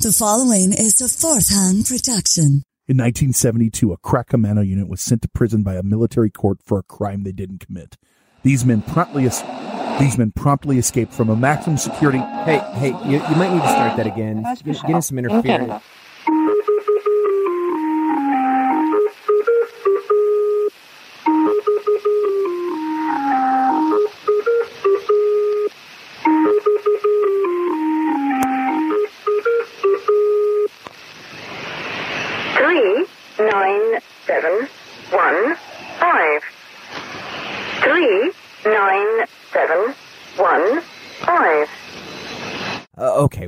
The following is a fourth hand production. In 1972, a crack commando unit was sent to prison by a military court for a crime they didn't commit. These men promptly es- these men promptly escaped from a maximum security. Hey, hey, you, you might need to start that again. You're getting some interference.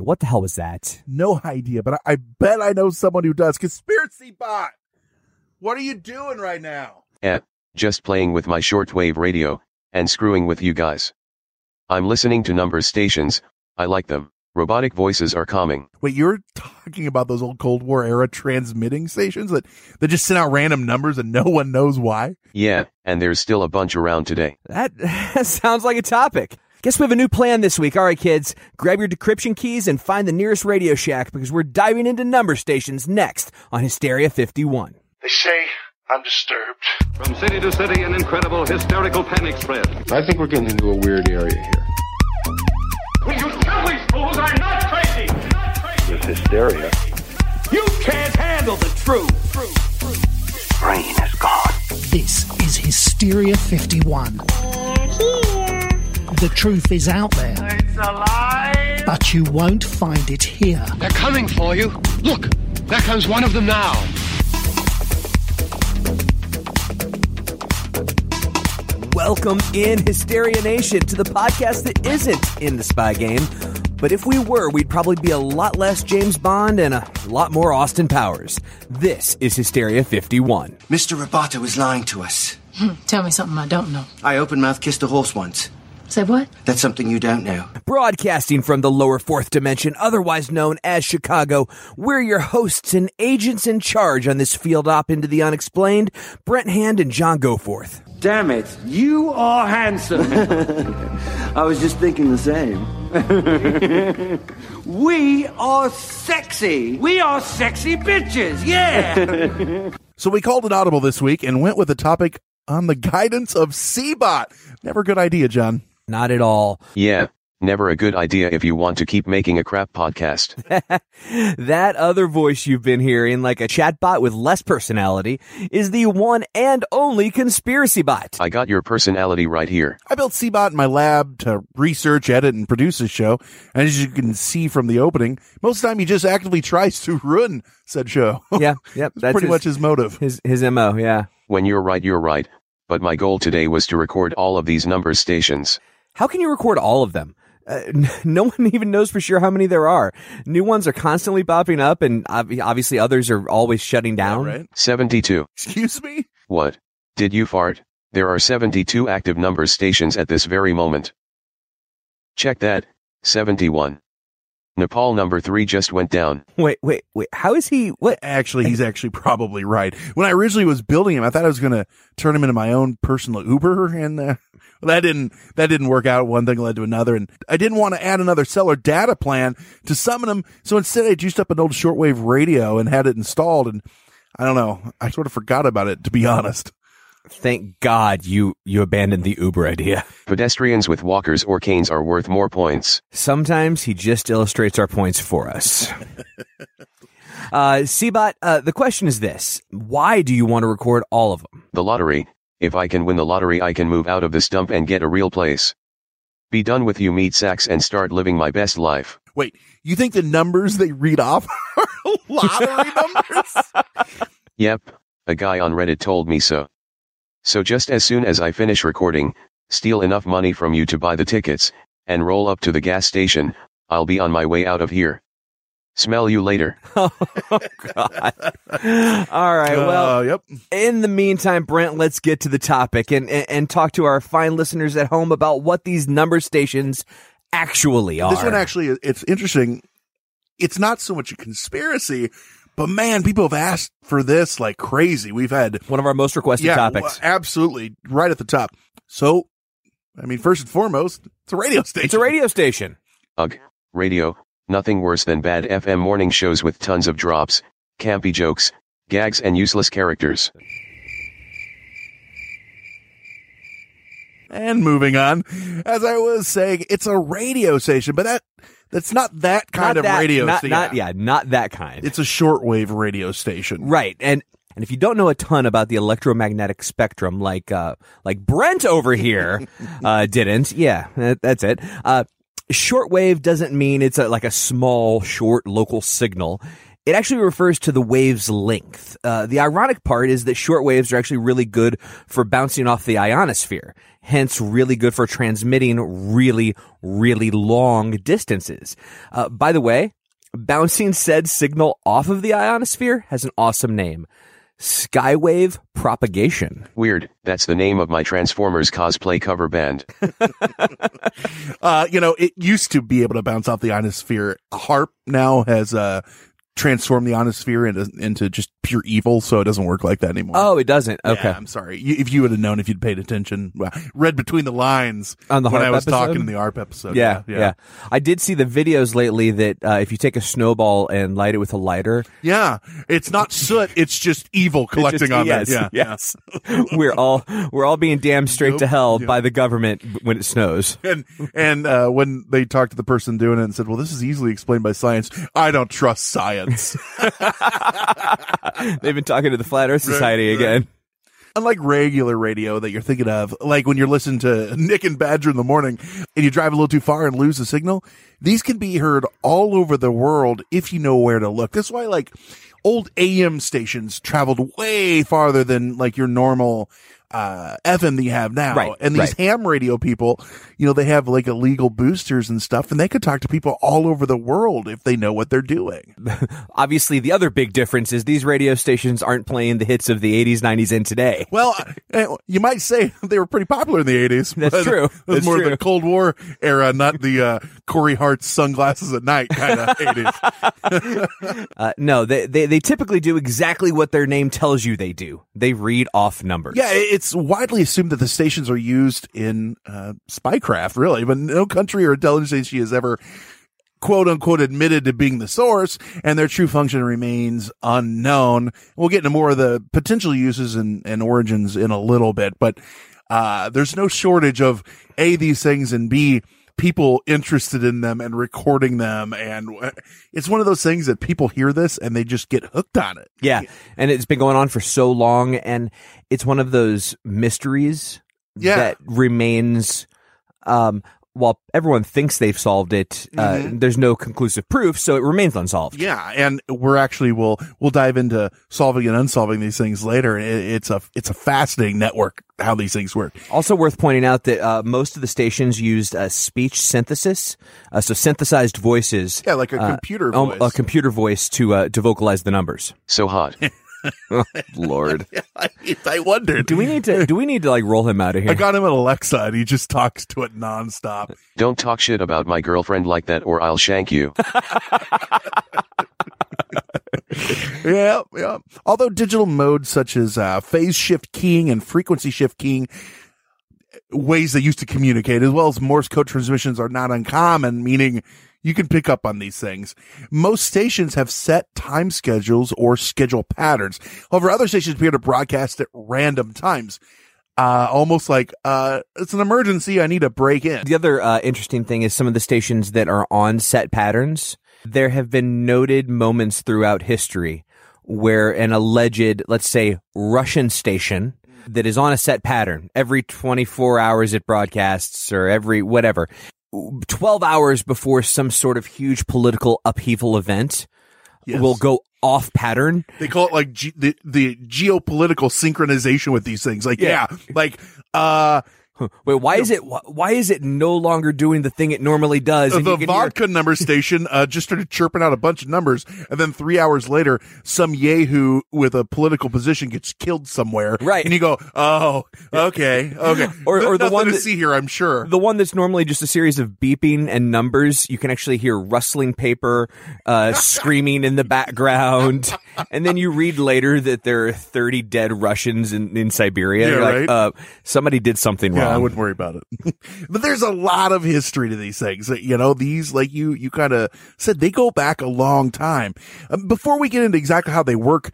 What the hell was that? No idea, but I, I bet I know someone who does. Conspiracy bot. What are you doing right now? Eh, just playing with my shortwave radio, and screwing with you guys. I'm listening to number stations, I like them. Robotic voices are calming. Wait, you're talking about those old Cold War era transmitting stations that, that just send out random numbers and no one knows why? Yeah, and there's still a bunch around today. That sounds like a topic. Guess we have a new plan this week. All right, kids, grab your decryption keys and find the nearest Radio Shack because we're diving into number stations next on Hysteria 51. They say I'm disturbed. From city to city, an incredible hysterical panic spread. I think we're getting into a weird area here. Will you tell these fools I'm not crazy? Not crazy. There's hysteria. You can't handle the truth. Brain is gone. This is Hysteria 51. The truth is out there. It's a lie. But you won't find it here. They're coming for you. Look, there comes one of them now. Welcome in Hysteria Nation to the podcast that isn't in the spy game. But if we were, we'd probably be a lot less James Bond and a lot more Austin Powers. This is Hysteria 51. Mr. Roboto is lying to us. Hmm, tell me something I don't know. I open mouth kissed a horse once. Say what? That's something you don't know. Broadcasting from the lower fourth dimension, otherwise known as Chicago, we're your hosts and agents in charge on this field op into the unexplained, Brent Hand and John Goforth. Damn it, you are handsome. I was just thinking the same. we are sexy. We are sexy bitches. Yeah. So we called an audible this week and went with the topic on the guidance of Cbot. Never a good idea, John. Not at all. Yeah, never a good idea if you want to keep making a crap podcast. that other voice you've been hearing, like a chatbot with less personality, is the one and only conspiracy bot. I got your personality right here. I built Cbot in my lab to research, edit, and produce this show. And as you can see from the opening, most of the time he just actively tries to ruin said show. Yeah, yep. That's pretty much his motive. His his mo. Yeah. When you're right, you're right. But my goal today was to record all of these number stations. How can you record all of them? Uh, no one even knows for sure how many there are. New ones are constantly popping up, and obviously others are always shutting down. right? 72. Excuse me? What? Did you fart? There are 72 active number stations at this very moment. Check that. 71. Nepal number 3 just went down. Wait, wait, wait. How is he? What? Actually, he's actually probably right. When I originally was building him, I thought I was going to turn him into my own personal Uber, and uh, well, that didn't that didn't work out. One thing led to another, and I didn't want to add another seller data plan to summon him. So instead, I juiced up an old shortwave radio and had it installed. And I don't know, I sort of forgot about it to be honest. Thank God you you abandoned the Uber idea. Pedestrians with walkers or canes are worth more points. Sometimes he just illustrates our points for us. uh, Cbot, uh, the question is this: Why do you want to record all of them? The lottery. If I can win the lottery, I can move out of this dump and get a real place. Be done with you meat sacks and start living my best life. Wait, you think the numbers they read off are lottery numbers? Yep, a guy on Reddit told me so. So just as soon as I finish recording, steal enough money from you to buy the tickets, and roll up to the gas station, I'll be on my way out of here. Smell you later. oh God! All right. Well, Uh, yep. in the meantime, Brent, let's get to the topic and, and and talk to our fine listeners at home about what these number stations actually are. This one actually, it's interesting. It's not so much a conspiracy, but man, people have asked for this like crazy. We've had one of our most requested yeah, topics. absolutely, right at the top. So, I mean, first and foremost, it's a radio station. It's a radio station. Ugh, radio, Nothing worse than bad FM morning shows with tons of drops, campy jokes, gags and useless characters. And moving on, as I was saying, it's a radio station, but that that's not that kind Not of that- radio not, station. not yeah, not that kind. It's a shortwave radio station. Right. And and if you don't know a ton about the electromagnetic spectrum, like uh like Brent over here uh didn't, yeah, that, that's it. Uh shortwave doesn't mean it's a, like a small, short local signal. It actually refers to the wave's length. Uh, the ironic part is that short waves are actually really good for bouncing off the ionosphere, hence really good for transmitting really, really long distances. Uh, by the way, bouncing said signal off of the ionosphere has an awesome name. Skywave propagation. Weird, that's the name of my Transformers cosplay cover band. Uh, you know, it used to be able to bounce off the ionosphere. HAARP now has uh transformed the ionosphere into into just pure evil, so it doesn't work like that anymore. Oh, it doesn't. Okay. Yeah, I'm sorry. You, if you would have known, if you'd paid attention, well, read between the lines On the when I was episode? talking in the HAARP episode. yeah, yeah, yeah. I did see the videos lately that uh, if you take a snowball and light it with a lighter, Yeah, it's not soot; it's just evil collecting Just- on yes, that. Yeah, yes. we're all we're all being damned straight to hell by the government when it snows. and and uh, when they talked to the person doing it and said, "Well, this is easily explained by science," I don't trust science. They've been talking to the Flat Earth Society right. again. Unlike regular radio that you're thinking of, like when you're listening to Nick and Badger in the morning and you drive a little too far and lose the signal, these can be heard all over the world if you know where to look. That's why like old AM stations traveled way farther than like your normal uh FM that you have now. Right, and these right. ham radio people, you know, they have like illegal boosters and stuff and they could talk to people all over the world if they know what they're doing. Obviously, the other big difference is these radio stations aren't playing the hits of the 80s, 90s, and today. Well, uh, you might say they were pretty popular in the 80s. That's true. It was That's more true. the Cold War era, not the uh, Corey Hart's sunglasses at night kind of 80s. Uh, no, they, they they typically do exactly what their name tells you they do. They read off numbers. Yeah, it's widely assumed that the stations are used in uh, spycraft, really, but no country or intelligence agency has ever quote unquote admitted to being the source and their true function remains unknown. We'll get into more of the potential uses and, and origins in a little bit, but uh, there's no shortage of A, these things and B, people interested in them and recording them. And it's one of those things that people hear this and they just get hooked on it. Yeah, and it's been going on for so long, and it's one of those mysteries Yeah. that remains. Um, while everyone thinks they've solved it, uh, Mhm. there's no conclusive proof, so it remains unsolved. Yeah, and we're actually we'll we'll dive into solving and unsolving these things later. It, it's a it's a fascinating network how these things work. Also worth pointing out that uh, most of the stations used uh, speech synthesis, uh, so synthesized voices. Yeah, like a uh, computer um, voice. a computer voice to uh, to vocalize the numbers. So hot. Lord, I, I wondered. do we need to do we need to like roll him out of here? I got him an Alexa, and he just talks to it nonstop. Don't talk shit about my girlfriend like that or I'll shank you. yeah, yeah. Although digital modes such as uh, phase shift keying and frequency shift keying, ways they used to communicate, as well as Morse code transmissions, are not uncommon. Meaning, you can pick up on these things. Most stations have set time schedules or schedule patterns. However, other stations appear to broadcast at random times. Uh, almost like, uh, it's an emergency. I need to break in. The other uh, interesting thing is some of the stations that are on set patterns. There have been noted moments throughout history where an alleged, let's say, Russian station that is on a set pattern every 24 hours it broadcasts or every whatever, 12 hours before some sort of huge political upheaval event Yes. will go off pattern. They call it like ge- the the geopolitical synchronization with these things. Like, yeah, Yeah. like uh, Wait, why is it why is it no longer doing the thing it normally does? And the can hear- vodka number station uh, just started chirping out a bunch of numbers, and then three hours later, some yahoo with a political position gets killed somewhere. Right. and you go, "Oh, okay, okay." Or- or the one to that- see here, I'm sure. The one that's normally just a series of beeping and numbers, you can actually hear rustling paper, uh, screaming in the background. And then you read later that there are 30 dead Russians in, in Siberia. Yeah, You're like, right. uh, somebody did something yeah, I wouldn't worry about it. but there's a lot of history to these things. You know, these, like you, you kind of said, they go back a long time. Um, before we get into exactly how they work,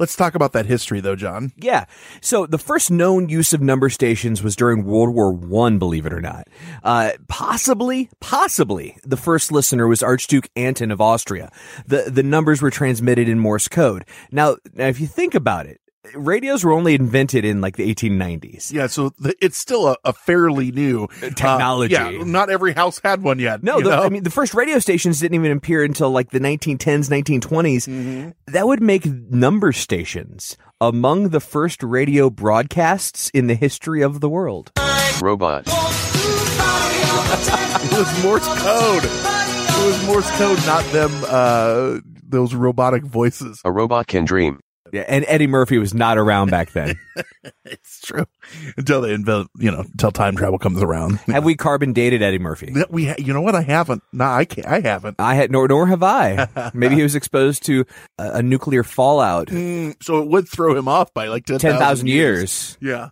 let's talk about that history though, John. Yeah. So the first known use of number stations was during World War One, believe it or not. Uh, possibly, possibly the first listener was Archduke Anton of Austria. The, the numbers were transmitted in Morse code. Now, now if you think about it, radios were only invented in like the 1890s. Yeah, so the, it's still a, a fairly new uh, technology. yeah, not every house had one yet. No, the. I mean the first radio stations didn't even appear until like the 1910s, 1920s. Mm-hmm. That would make number stations among the first radio broadcasts in the history of the world. Robot. it was Morse code. It was Morse code, not them. Uh, those robotic voices. A robot can dream. Yeah, and Eddie Murphy was not around back then. it's true. Until they invent, you know, until time travel comes around. have we carbon dated Eddie Murphy? That We, ha- you know what? I haven't. No, I can't. I haven't. I had nor nor have I. Maybe he was exposed to a, a nuclear fallout. Mm, so it would throw him off by like 10,000 10,000 years. years. Yeah.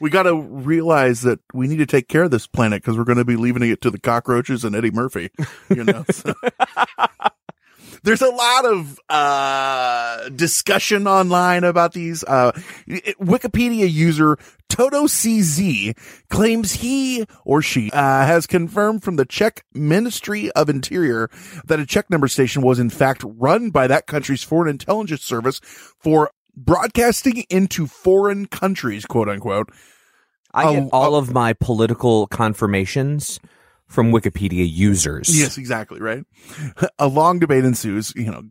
we got to realize that we need to take care of this planet because we're going to be leaving it to the cockroaches and Eddie Murphy. You know, so. There's a lot of uh, discussion online about these. Uh, Wikipedia user Toto CZ claims he or she uh, has confirmed from the Czech Ministry of Interior that a Czech number station was in fact run by that country's foreign intelligence service for broadcasting into foreign countries, quote unquote. I get Oh, all of my political confirmations from Wikipedia users. Yes, exactly, right? A long debate ensues, you know,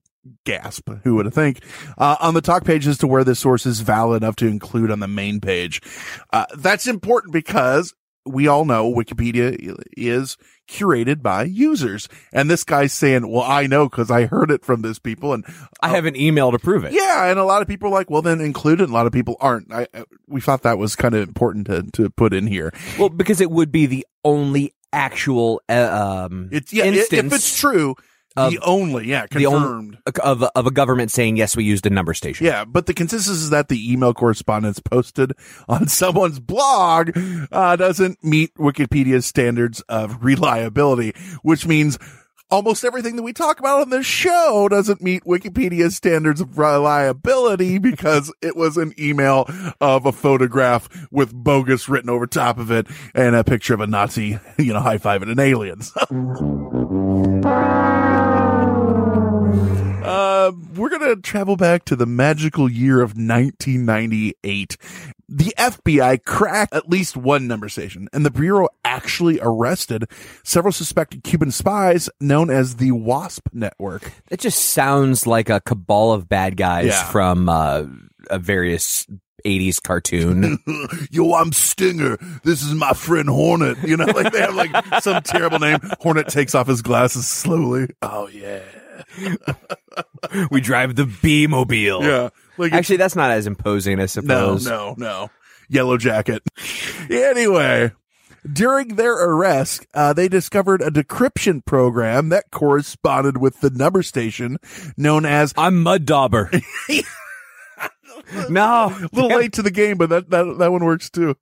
gasp, who would have think, uh, on the talk page as to where this source is valid enough to include on the main page. Uh, that's important because we all know Wikipedia is curated by users. And this guy's saying, well, I know because I heard it from this people and I have an email to prove it. yeah. And a lot of people are like, well, then include it. A lot of people aren't. I, I- we thought that was kind of important to, to put in here. Well, because it would be the only actual uh, um It's, yeah, instance if it's true, of- the only, yeah, the confirmed. only of of a government saying yes, we used a number station. Yeah, but the consensus is that the email correspondence posted on someone's blog uh, doesn't meet Wikipedia's standards of reliability, which means almost everything that we talk about on this show doesn't meet Wikipedia's standards of reliability because it was an email of a photograph with bogus written over top of it and a picture of a Nazi, you know, high fiving an alien. Uh, we're going to travel back to the magical year of 1998. The FBI cracked at least one number station, and the Bureau actually arrested several suspected Cuban spies known as the WASP network. It just sounds like a cabal of bad guys Yeah. from uh, a various 80s cartoon. Yo, I'm Stinger. This is my friend Hornet. You know, like they have like some terrible name. Hornet takes off his glasses slowly. Oh, yeah. we drive the B mobile. Yeah. Like Actually, that's not as imposing, I No, suppose. no, no. no. Yellow jacket. anyway, during their arrest, uh, they discovered a decryption program that corresponded with the number station known as. I'm Mud Dauber. no. A little late to the game, but that, that, that one works too.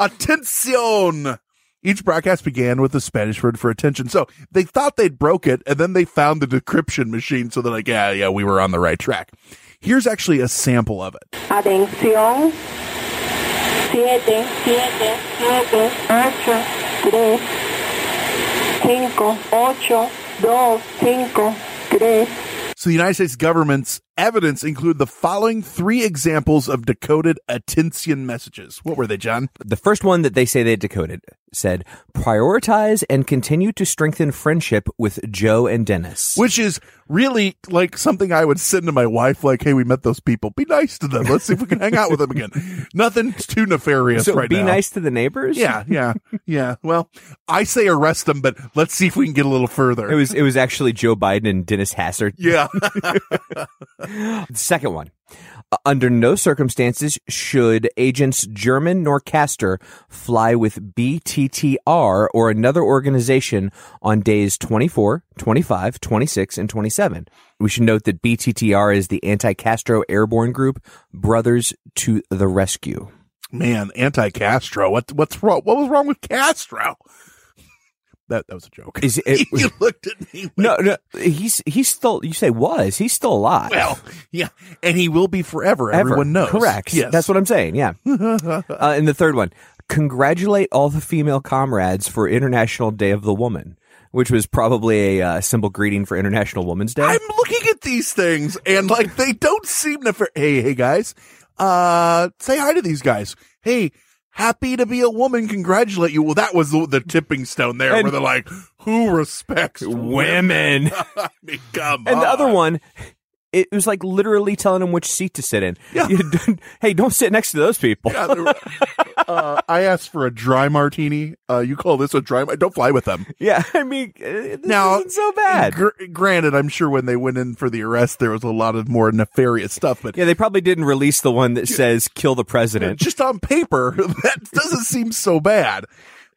Atención! Each broadcast began with the Spanish word for attention. So they thought they'd broke it, and then they found the decryption machine. So they're like, yeah, yeah, we were on the right track. Here's actually a sample of it. Atención. Siete, siete, siete, ocho, tres, cinco, ocho, dos, cinco, tres. So the United States government's evidence include the following three examples of decoded attention messages. What were they, John? The first one that they say they decoded said, prioritize and continue to strengthen friendship with Joe and Dennis. Which is really like something I would send to my wife, like, hey, we met those people. Be nice to them. Let's see if we can hang out with them again. Nothing too nefarious so right be now. nice to the neighbors? Yeah, yeah, yeah. Well, I say arrest them, but let's see if we can get a little further. It was it was actually Joe Biden and Dennis Hastert. yeah. Second one. Uh, Under no circumstances should agents German nor Castor fly with BTTR or another organization on days 24, 25, 26, and 27. We should note that BTTR is the anti-Castro airborne group Brothers to the Rescue. Man, anti-Castro. What what's wrong? What was wrong with Castro? That that was a joke. Is it, you looked at me. Like, no, no, he's he's still. You say was he's still alive? Well, yeah, and he will be forever. Ever. Everyone knows. Correct. Yes, That's what I'm saying. Yeah. uh, and the third one, congratulate all the female comrades for International Day of the Woman, which was probably a uh, simple greeting for International Women's Day. I'm looking at these things and like they don't seem to. Hey, hey guys, uh, say hi to these guys. Hey, happy to be a woman. Congratulate you. Well, that was the, the tipping stone there, And- where they're like, who respects Women. I mean, and the other one, it was like literally telling him which seat to sit in. Yeah. Hey, don't sit next to those people. Yeah, were- uh, I asked for a dry martini. Uh, you call this a dry? mar- Don't fly with them. Yeah, I mean, uh, this Now, isn't so bad. Gr- granted, I'm sure when they went in for the arrest, there was a lot of more nefarious stuff, but yeah, they probably didn't release the one that says "kill the president." just on paper, that doesn't seem so bad.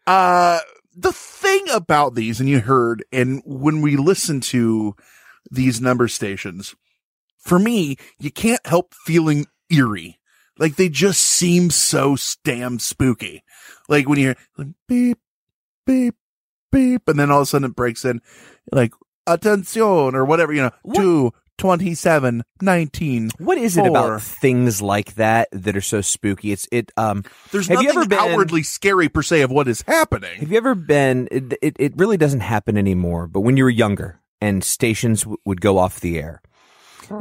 Uh, the thing about these, and you heard, and when we listen to these number stations, for me, you can't help feeling eerie. Like they just seem so damn spooky. Like when you hear like, beep, beep, beep, and then all of a sudden it breaks in, like attention or whatever, you know, two, 27, 19. What is it about things like that that are so spooky? It's it. Um, There's have nothing you ever been outwardly scary per se of what is happening. Have you ever been? It, it, it really doesn't happen anymore. But when you were younger and stations w- would go off the air,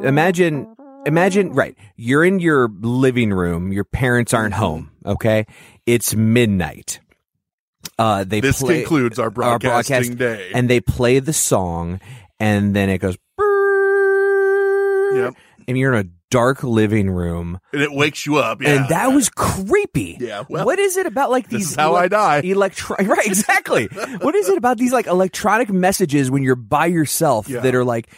imagine, imagine, right? You're in your living room. Your parents aren't home. Okay, it's midnight. Uh, they This play, concludes our broadcasting day. and they play the song, and then it goes. Yep. And you're in a dark living room. And it wakes you up. Yeah. And that was creepy. Yeah, well, what is it about like these? how I die. Electro- right, exactly. what is it about these like electronic messages when you're by yourself Yeah. that are like,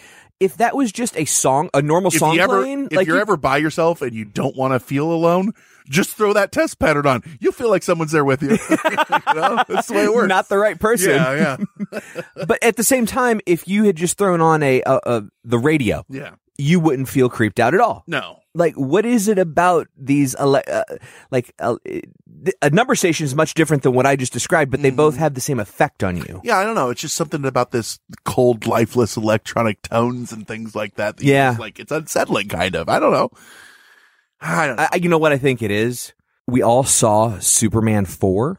if that was just a song, a normal if song you ever, playing, if like you're you- ever by yourself and you don't want to feel alone, just throw that test pattern on. You'll feel like someone's there with you. you know? That's the way it works. not the right person. Yeah, yeah, but at the same time, if you had just thrown on a, a, a the radio, yeah. you wouldn't feel creeped out at all. No. Like what is it about these ele- uh, like uh, a number station is much different than what I just described, but they Mm-hmm. both have the same effect on you. Yeah, I don't know. It's just something about this cold, lifeless electronic tones and things like that. that Yeah. just, like it's unsettling, kind of. I don't know. I don't know. I, you know what I think it is? We all saw Superman 4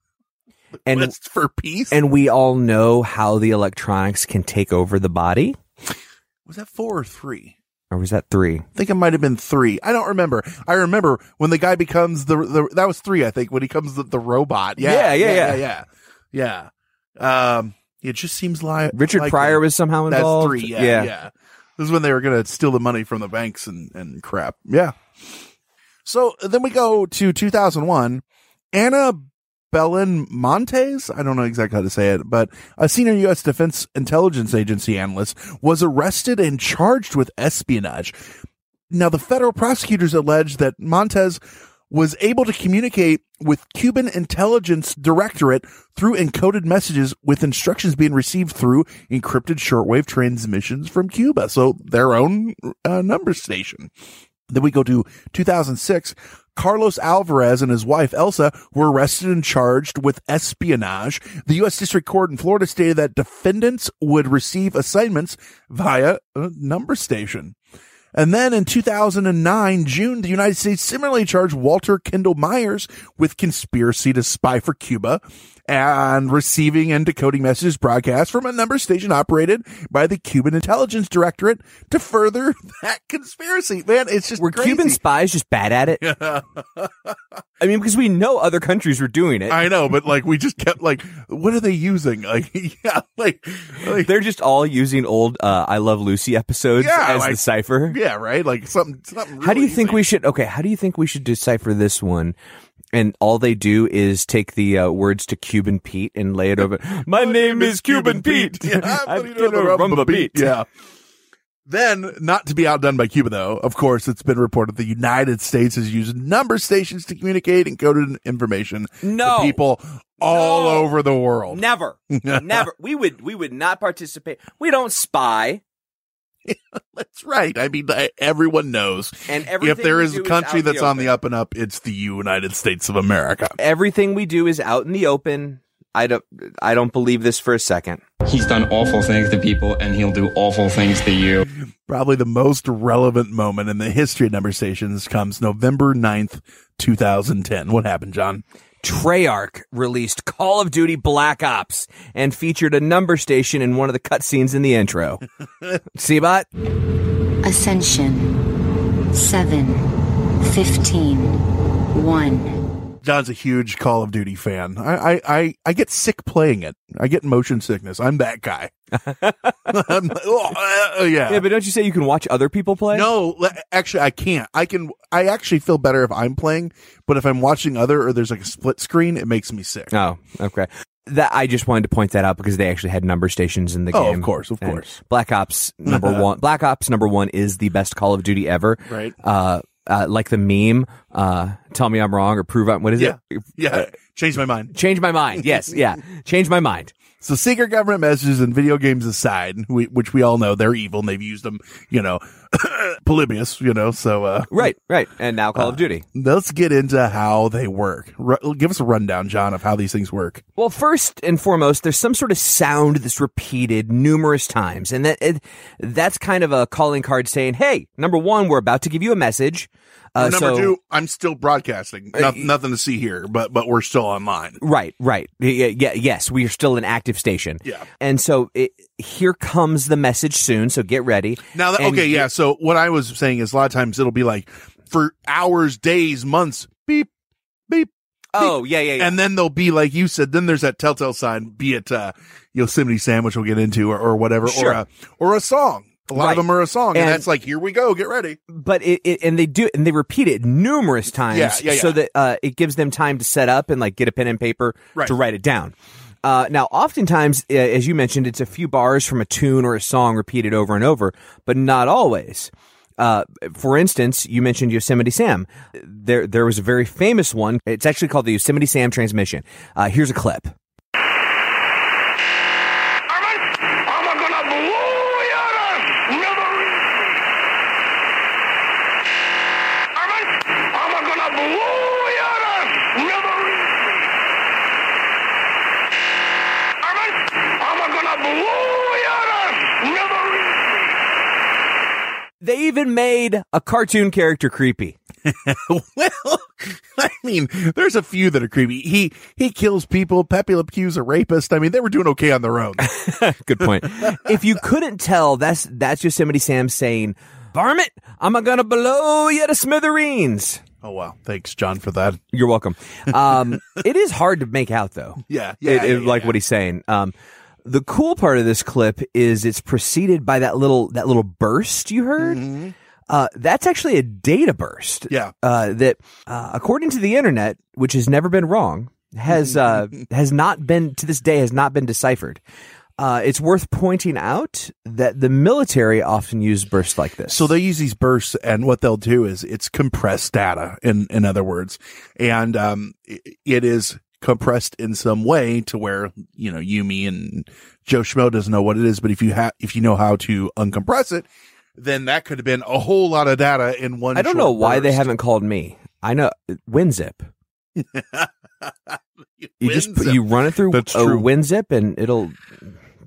and Quest for peace. and we all know how the electronics can take over the body. was that four or three? Or was that 3? I think it might have been three. I don't remember. I remember when the guy becomes the, the that was three. I think when he comes the, the robot. Yeah, Yeah, yeah, yeah, yeah. yeah, yeah. Um, it just seems like Richard like Pryor the- was somehow That's involved. three. Yeah, Yeah. yeah, This is when they were going to steal the money from the banks and and crap. Yeah. So then we go to 2001. Ana Belen Montes, I don't know exactly how to say it, but a senior U.S. Defense Intelligence Agency analyst was arrested and charged with espionage. Now, the federal prosecutors allege that Montes was able to communicate with Cuban intelligence directorate through encoded messages with instructions being received through encrypted shortwave transmissions from Cuba. So their own uh, number station. Then we go to 2006. Carlos Alvarez and his wife Elsa were arrested and charged with espionage. The U.S. District Court in Florida stated that defendants would receive assignments via a number station. And then in 2009, June, the United States similarly charged Walter Kendall Myers with conspiracy to spy for Cuba and receiving and decoding messages broadcast from a number station operated by the Cuban Intelligence Directorate to further that conspiracy. Man, it's just Were crazy. Cuban spies just bad at it? I mean, because we know other countries were doing it. I know, but like we just kept like, what are they using? Like, yeah, like, like They're just all using old uh, "I Love Lucy" episodes Yeah, as like- the cipher. yeah, right? Like something, something. How do you really think easy. we should? Okay, how do you think we should decipher this one? And all they do is take the uh, words to Cuban Pete and lay it over. My name is Cuban Pete. Yeah, I'm gonna rumba beat. Yeah. Then, not to be outdone by Cuba, though, of course, it's been reported the United States has used number stations to communicate encoded information No. to people all No. over the world. Never, never. We would, we would not participate. We don't spy. That's right. I mean, I, everyone knows. And if everything there we is do a country out in the that's on the up and up, it's the United States of America. Everything we do is out in the open. I don't. I don't believe this for a second. He's done awful things to people, and he'll do awful things to you. Probably the most relevant moment in the history of number stations comes November 9th, 2010. What happened, John? Treyarch released Call of Duty Black Ops and featured a number station in one of the cutscenes in the intro. Cbot? Ascension 7 15 1. John's a huge Call of Duty fan. I, I, I, I get sick playing it. I get motion sickness. I'm that guy. I'm oh, uh, yeah. Yeah, but don't you say you can watch other people play? No, actually, I can't. I can. I actually feel better if I'm playing, but if I'm watching other or there's like a split screen, it makes me sick. Oh, okay. That I just wanted to point that out because they actually had number stations in the game. Oh, of course, of And course. Black Ops number one. Black Ops number one is the best Call of Duty ever. Right. Uh, uh, like the meme. Uh, tell me I'm wrong or prove I'm. What is Yeah, it? yeah. Change my mind. Change my mind. Yes, yeah. Change my mind. So secret government messages and video games aside, we, which we all know they're evil and they've used them, you know, polybius, you know, so, uh, Right, right. And now Call of Duty. let's get into how they work. Ru- give us a rundown, John, of how these things work. Well, first and foremost, there's some sort of sound that's repeated numerous times, and that it, that's kind of a calling card saying, "Hey, number one, we're about to give you a message." Uh, Number so- two, I'm still broadcasting. No- nothing to see here, but, but we're still online. Right, right. Yeah, yeah, yes, we are still an active station. Yeah. And so it, here comes the message soon, so get ready. Now, that, okay, yeah. get- So what I was saying is a lot of times it'll be like for hours, days, months, beep, beep. Oh, yeah, yeah, yeah. And then there'll be, like you said, then there's that telltale sign, be it, uh, Yosemite Sandwich, we'll get into or, or whatever, Sure. or a, or a song. A lot Right. of them are a song. And, And- that's like, here we go, get ready. but it, it and they do and they repeat it numerous times Yeah, yeah, so that uh, it gives them time to set up and like get a pen and paper Right. to write it down. Uh, now, oftentimes, uh, as you mentioned, it's a few bars from a tune or a song repeated over and over, but not always. Uh, for instance, you mentioned Yosemite Sam. There, there was a very famous one. It's actually called the Yosemite Sam transmission. Uh, here's a clip. I'm gonna blow you out of misery. Armin, I'm gonna blow you out of misery. Armin, I'm gonna blow you out of misery. They even made a cartoon character creepy. well, I mean, there's a few that are creepy. He, he kills people. Pepe Le Pew's a rapist. I mean, they were doing okay on their own. Good point. if you couldn't tell, that's that's Yosemite Sam saying, "Varmint, I'm gonna blow you to smithereens." oh, wow. Thanks, John, for that. You're welcome. Um, it is hard to make out though. Yeah. Yeah. It- it- yeah, like yeah. what he's saying. Um, the cool part of this clip is it's preceded by that little that little burst you heard. Uh, that's actually a data burst. Mm-hmm. Yeah. Uh, that, uh, according to the internet, which has never been wrong, has uh, has not been to this day has not been deciphered. Uh, it's worth pointing out that the military often use bursts like this. So they use these bursts, and what they'll do is it's compressed data. In in other words, and um, it is compressed in some way to where you know Yumi and Joe Schmo doesn't know what it is, but if you have if you know how to uncompress it, then that could have been a whole lot of data in one. I don't know why they haven't called me. I know WinZip. You just put, you run it through That's a true. WinZip and it'll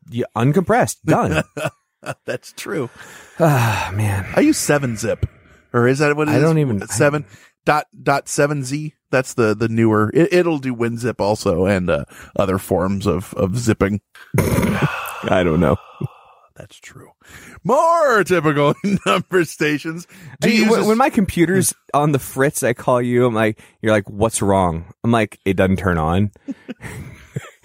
you uncompressed done. That's true. ah man, I use seven zip, or is that what it I is? don't even- seven dot dot seven z. That's the the newer. It, it'll do WinZip also and uh, other forms of of zipping. I don't know. That's true. More typical number stations. Do you when, when my computer's on the fritz, I call you. I'm like, you're like, what's wrong? I'm like, it doesn't turn on.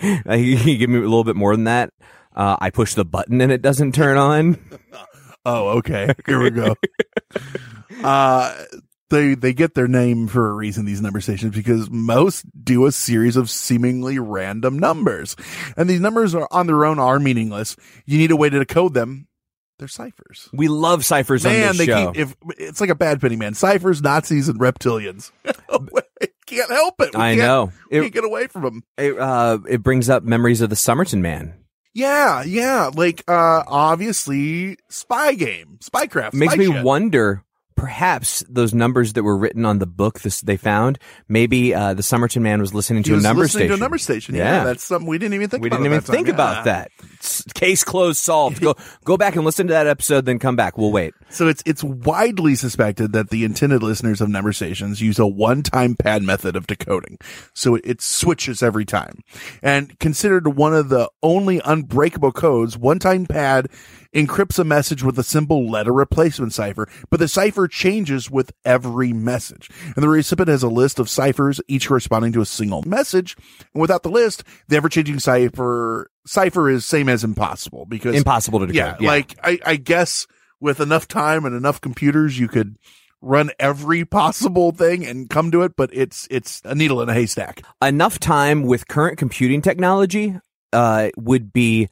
You, you give me a little bit more than that. Uh, I push the button and it doesn't turn on. Oh, okay. Here we go. uh, they they get their name for a reason. These number stations because most do a series of seemingly random numbers, and these numbers are on their own are meaningless. You need a way to decode them. They're ciphers. We love ciphers on Man, they show. keep if it's like a bad penny man. Ciphers, Nazis, and reptilians. can't help it. We I know. It- can't get away from them. it, uh, it brings up memories of the Somerton Man. Yeah, yeah. Like, uh, obviously, spy game, spycraft. Makes spy me shit. wonder. Perhaps those numbers that were written on the book this, they found, maybe uh, the Somerton man was listening to was a number listening station. to a number station. Yeah, Yeah. that's something we didn't even think. About. We about didn't even time. think Yeah. about that. Case closed, solved. Go go back and listen to that episode, then come back. We'll wait. So it's it's widely suspected that the intended listeners of number stations use a one-time pad method of decoding. So it, it switches every time. And considered one of the only unbreakable codes, one-time pad encrypts a message with a simple letter replacement cipher, but the cipher changes with every message. And the recipient has a list of ciphers, each corresponding to a single message. And without the list, the ever-changing cipher cipher is same as impossible because Impossible to decode. yeah, Yeah. like I, I guess with enough time and enough computers, you could run every possible thing and come to it, but it's it's a needle in a haystack. Enough time with current computing technology uh, would be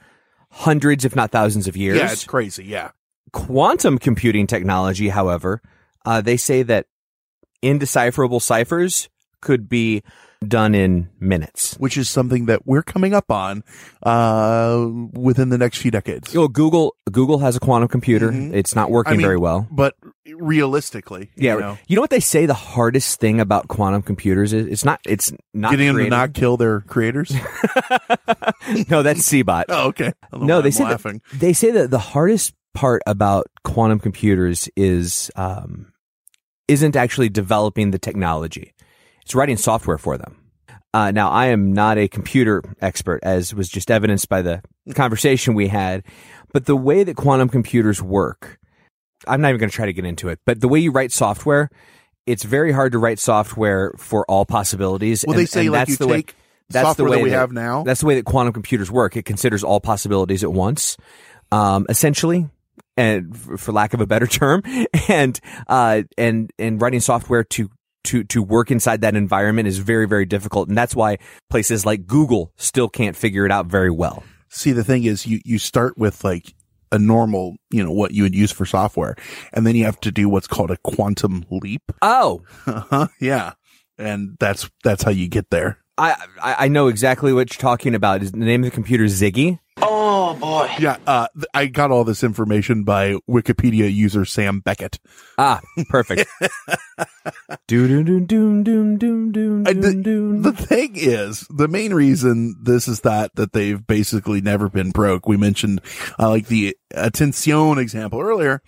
hundreds, if not thousands, of years. Yeah, it's crazy. Yeah, Quantum computing technology, however, uh, they say that indecipherable ciphers could be done in minutes. which is something that we're coming up on uh within the next few decades. You know, Google Google has a quantum computer. It's not working Mm-hmm. I mean, very well. but realistically, Yeah, you know, you know what they say the hardest thing about quantum computers is? It's not. It's not getting them to not kill their creators. no, that's Cbot. oh, okay. I don't know no, they I'm say laughing. that, they say that the hardest part about quantum computers is um, isn't actually developing the technology; it's writing software for them. Uh, now, I am not a computer expert, as was just evidenced by the conversation we had, but the way that quantum computers work, I'm not even going to try to get into it. But the way you write software, it's very hard to write software for all possibilities. Well, and- they say like that's you the way- take that's software the way that we have now. That's the way that quantum computers work. It considers all possibilities at once, um, essentially, and for lack of a better term, and uh, and and writing software to to to work inside that environment is very very difficult, and that's why places like Google still can't figure it out very well. See, the thing is, you, you start with like a normal, you know, what you would use for software, and then you have to do what's called a quantum leap. Oh, Uh-huh, yeah. And that's, that's how you get there. I I I know exactly what you're talking about. Is the name of the computer Ziggy? Oh boy. Yeah. Uh, th- I got all this information by Wikipedia user Sam Beckett. Ah, perfect. Doom doom doom doom doom doom I- the, doom doom. the thing is, the main reason this is that, that they've basically never been broke. We mentioned, uh, like the Attention example earlier.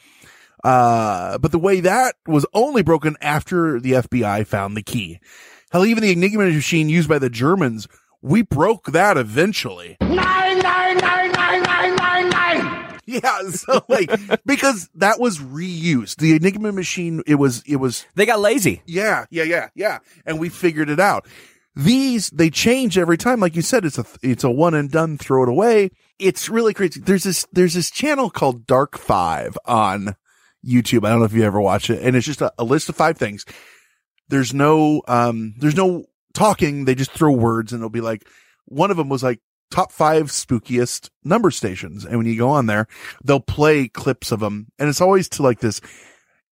Uh, but the way that was only broken after the FBI found the key. Hell, even the Enigma machine used by the Germans, we broke that eventually. Nine, nine, nine. Yeah, so like because that was reused. The Enigma machine, it was it was They got lazy. yeah, yeah, yeah, yeah, and we figured it out. These they change every time, like you said. It's a it's a one and done. Throw it away. It's really crazy. There's this there's this channel called Dark Five on YouTube. I don't know if you ever watch it, and it's just a, a list of five things. There's no um there's no talking. They just throw words, and it'll be like one of them was like top five spookiest number stations. And when you go on there, they'll play clips of them. And it's always to like this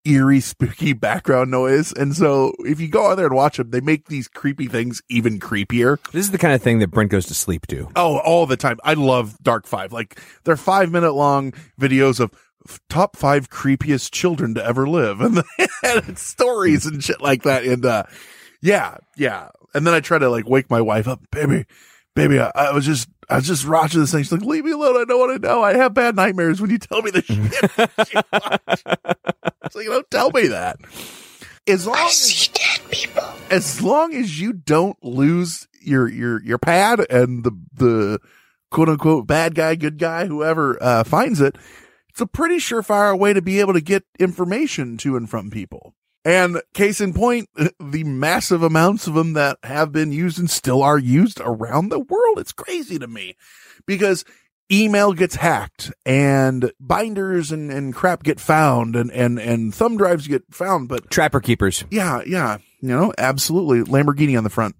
eerie, spooky background noise. And so if you go on there and watch them, they make these creepy things even creepier. This is the kind of thing that Brent goes to sleep to. Oh, all the time. I love Dark Five. Like they're five minute long videos of top five creepiest children to ever live and, and stories and shit like that. And, uh, yeah, yeah. And then I try to like wake my wife up, baby, baby. I, I was just, I was just watching this thing. She's like, leave me alone. I don't want to know. I have bad nightmares when you tell me the shit. she watched." so you don't tell me that. As long as dead people. As long as you don't lose your your your pad and the the quote unquote bad guy, good guy, whoever uh, finds it, it's a pretty surefire way to be able to get information to and from people. And case in point, the massive amounts of them that have been used and still are used around the world. It's crazy to me because email gets hacked and binders and, and crap get found and, and, and thumb drives get found. But Trapper keepers. yeah, yeah, you know, absolutely. Lamborghini on the front.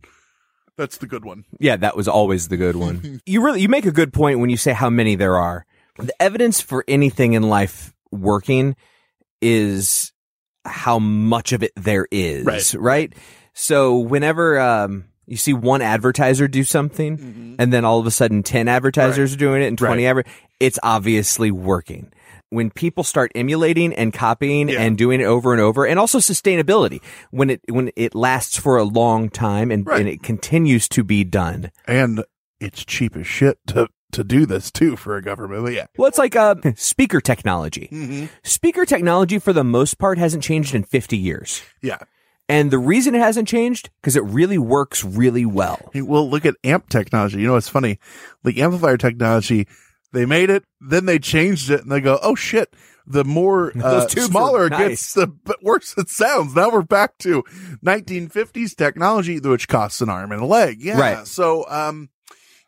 That's the good one. Yeah, that was always the good one. you really you make a good point when you say how many there are. The evidence for anything in life working is how much of it there is, Right. right? So whenever um You see one advertiser do something, and then all of a sudden, ten advertisers are doing it, and twenty Right. adver- It's obviously working. When people start emulating and copying and doing it over and over, and also sustainability, when it when it lasts for a long time and, and it continues to be done. And it's cheap as shit to to do this too for a government. Yeah. Well, it's like uh, speaker technology. Mm-hmm. Speaker technology, for the most part, hasn't changed in 50 years. Yeah. And the reason it hasn't changed, because it really works really well. Hey, well, look at amp technology. You know, it's funny. The amplifier technology, they made it, then they changed it, and they go, "Oh shit!" The more uh, smaller were it gets, the worse it sounds. Now we're back to 1950s technology, which costs an arm and a leg. Yeah. Right. So, um,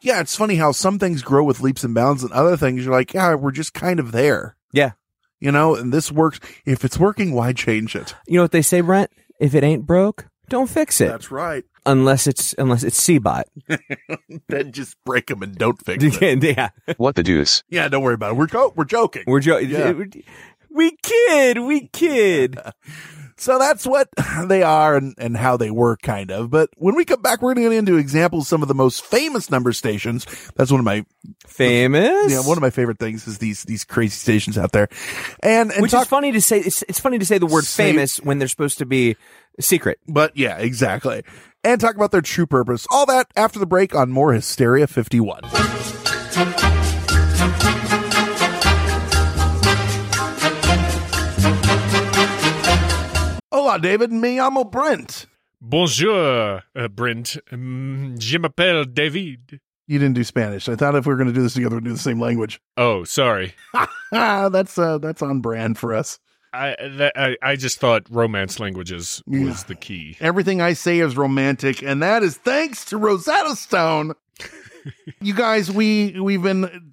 yeah, it's funny how some things grow with leaps and bounds, and other things you're like, yeah, we're just kind of there. Yeah. You know, and this works. If it's working, why change it? You know what they say, Brent? If it ain't broke, don't fix it. That's right. Unless it's unless it's Cbot. then just break them and don't fix it. yeah. What the deuce? Yeah, don't worry about it. We're jo- we're joking. We're jo- Yeah. We kid, we kid. So that's what they are and, and how they work, kind of. But when we come back, we're going to get into examples of some of the most famous number stations. That's one of my famous. Yeah, one of my favorite things is these these crazy stations out there. And, and Which talk, is funny to say. It's, it's funny to say the word Say- famous when they're supposed to be secret. but yeah, exactly. And talk about their true purpose. All that after the break on more Hysteria 51. Hola, David. Me llamo Brent. Bonjour, uh, Brent. Um, je m'appelle David. You didn't do Spanish. I thought if we were going to do this together, we'd do the same language. Oh, sorry. That's uh, that's on brand for us. I, that, I I just thought romance languages was Yeah. the key. Everything I say is romantic, and that is thanks to Rosetta Stone. you guys, we we've been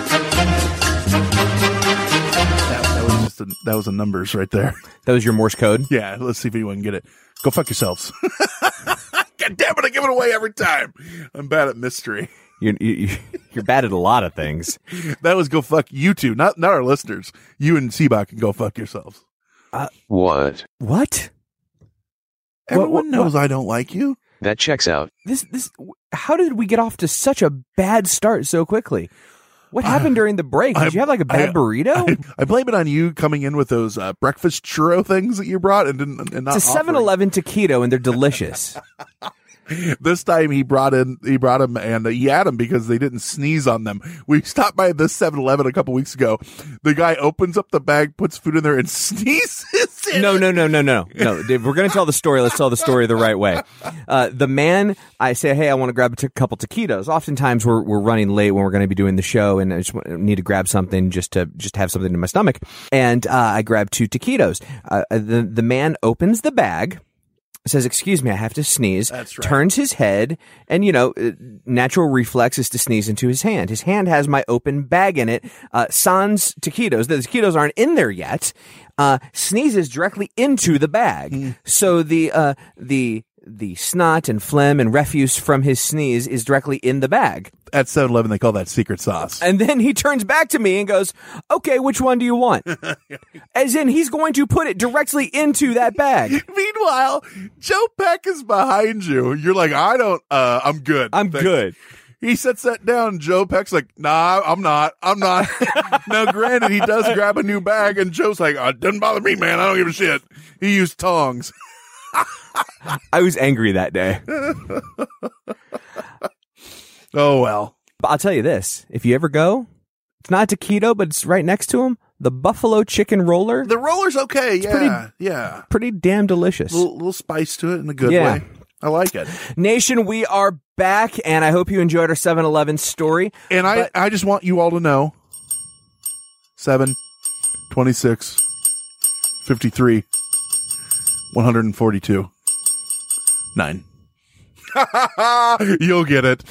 That was just a, that was a numbers right there. That was your Morse code? Yeah, let's see if anyone can get it. Go fuck yourselves. God damn it, I give it away every time. I'm bad at mystery. You're, you, you're bad at a lot of things. That was go fuck you two, not not our listeners. You and Cbot can go fuck yourselves. Uh, what? What? Everyone what- knows I don't like you. That checks out. This this how did we get off to such a bad start so quickly? What happened during the break? Did I- you have like a bad I- burrito? I, I blame it on you coming in with those uh, breakfast churro things that you brought and didn't and not it's a offering. 7-Eleven taquito and they're delicious. This time he brought in, he brought him and he had him because they didn't sneeze on them. We stopped by this 7-Eleven a couple weeks ago. The guy opens up the bag, puts food in there and sneezes. in no, no, no, no, no, no. Dave, we're going to tell the story. Let's tell the story the right way. Uh, the man, I say, hey, I want to grab a t- couple taquitos. Oftentimes we're we're running late when we're going to be doing the show, and I just want, need to grab something just to just have something in my stomach. And uh, I grab two taquitos. Uh, the the man opens the bag. Says, "Excuse me, I have to sneeze." That's right. Turns his head, and you know, uh, natural reflex is to sneeze into his hand. His hand has my open bag in it. Uh, Sans taquitos. The taquitos aren't in there yet. Uh, sneezes directly into the bag. Mm. So the uh, the the snot and phlegm and refuse from his sneeze is directly in the bag. At 7-Eleven, they call that secret sauce. And then he turns back to me and goes, "Okay, which one do you want?" As in, he's going to put it directly into that bag. Meanwhile, Joe Peck is behind you. You're like, I don't, uh, I'm good. I'm Thanks. good. He sets that down. Joe Peck's like, nah, I'm not. I'm not. now, granted, he does grab a new bag, and Joe's like, oh, it doesn't bother me, man. I don't give a shit. He used tongs. I was angry that day. Oh, well. But I'll tell you this: if you ever go, it's not a taquito, but it's right next to him. The buffalo chicken roller, The roller's okay. yeah. pretty- yeah. pretty damn delicious. Little, little spice to it in a good Yeah. way. I like it. Nation, we are back, and I hope you enjoyed our 7-Eleven story. And I, I just want you all to know 7, 26, 53, 142, 9. You'll get it.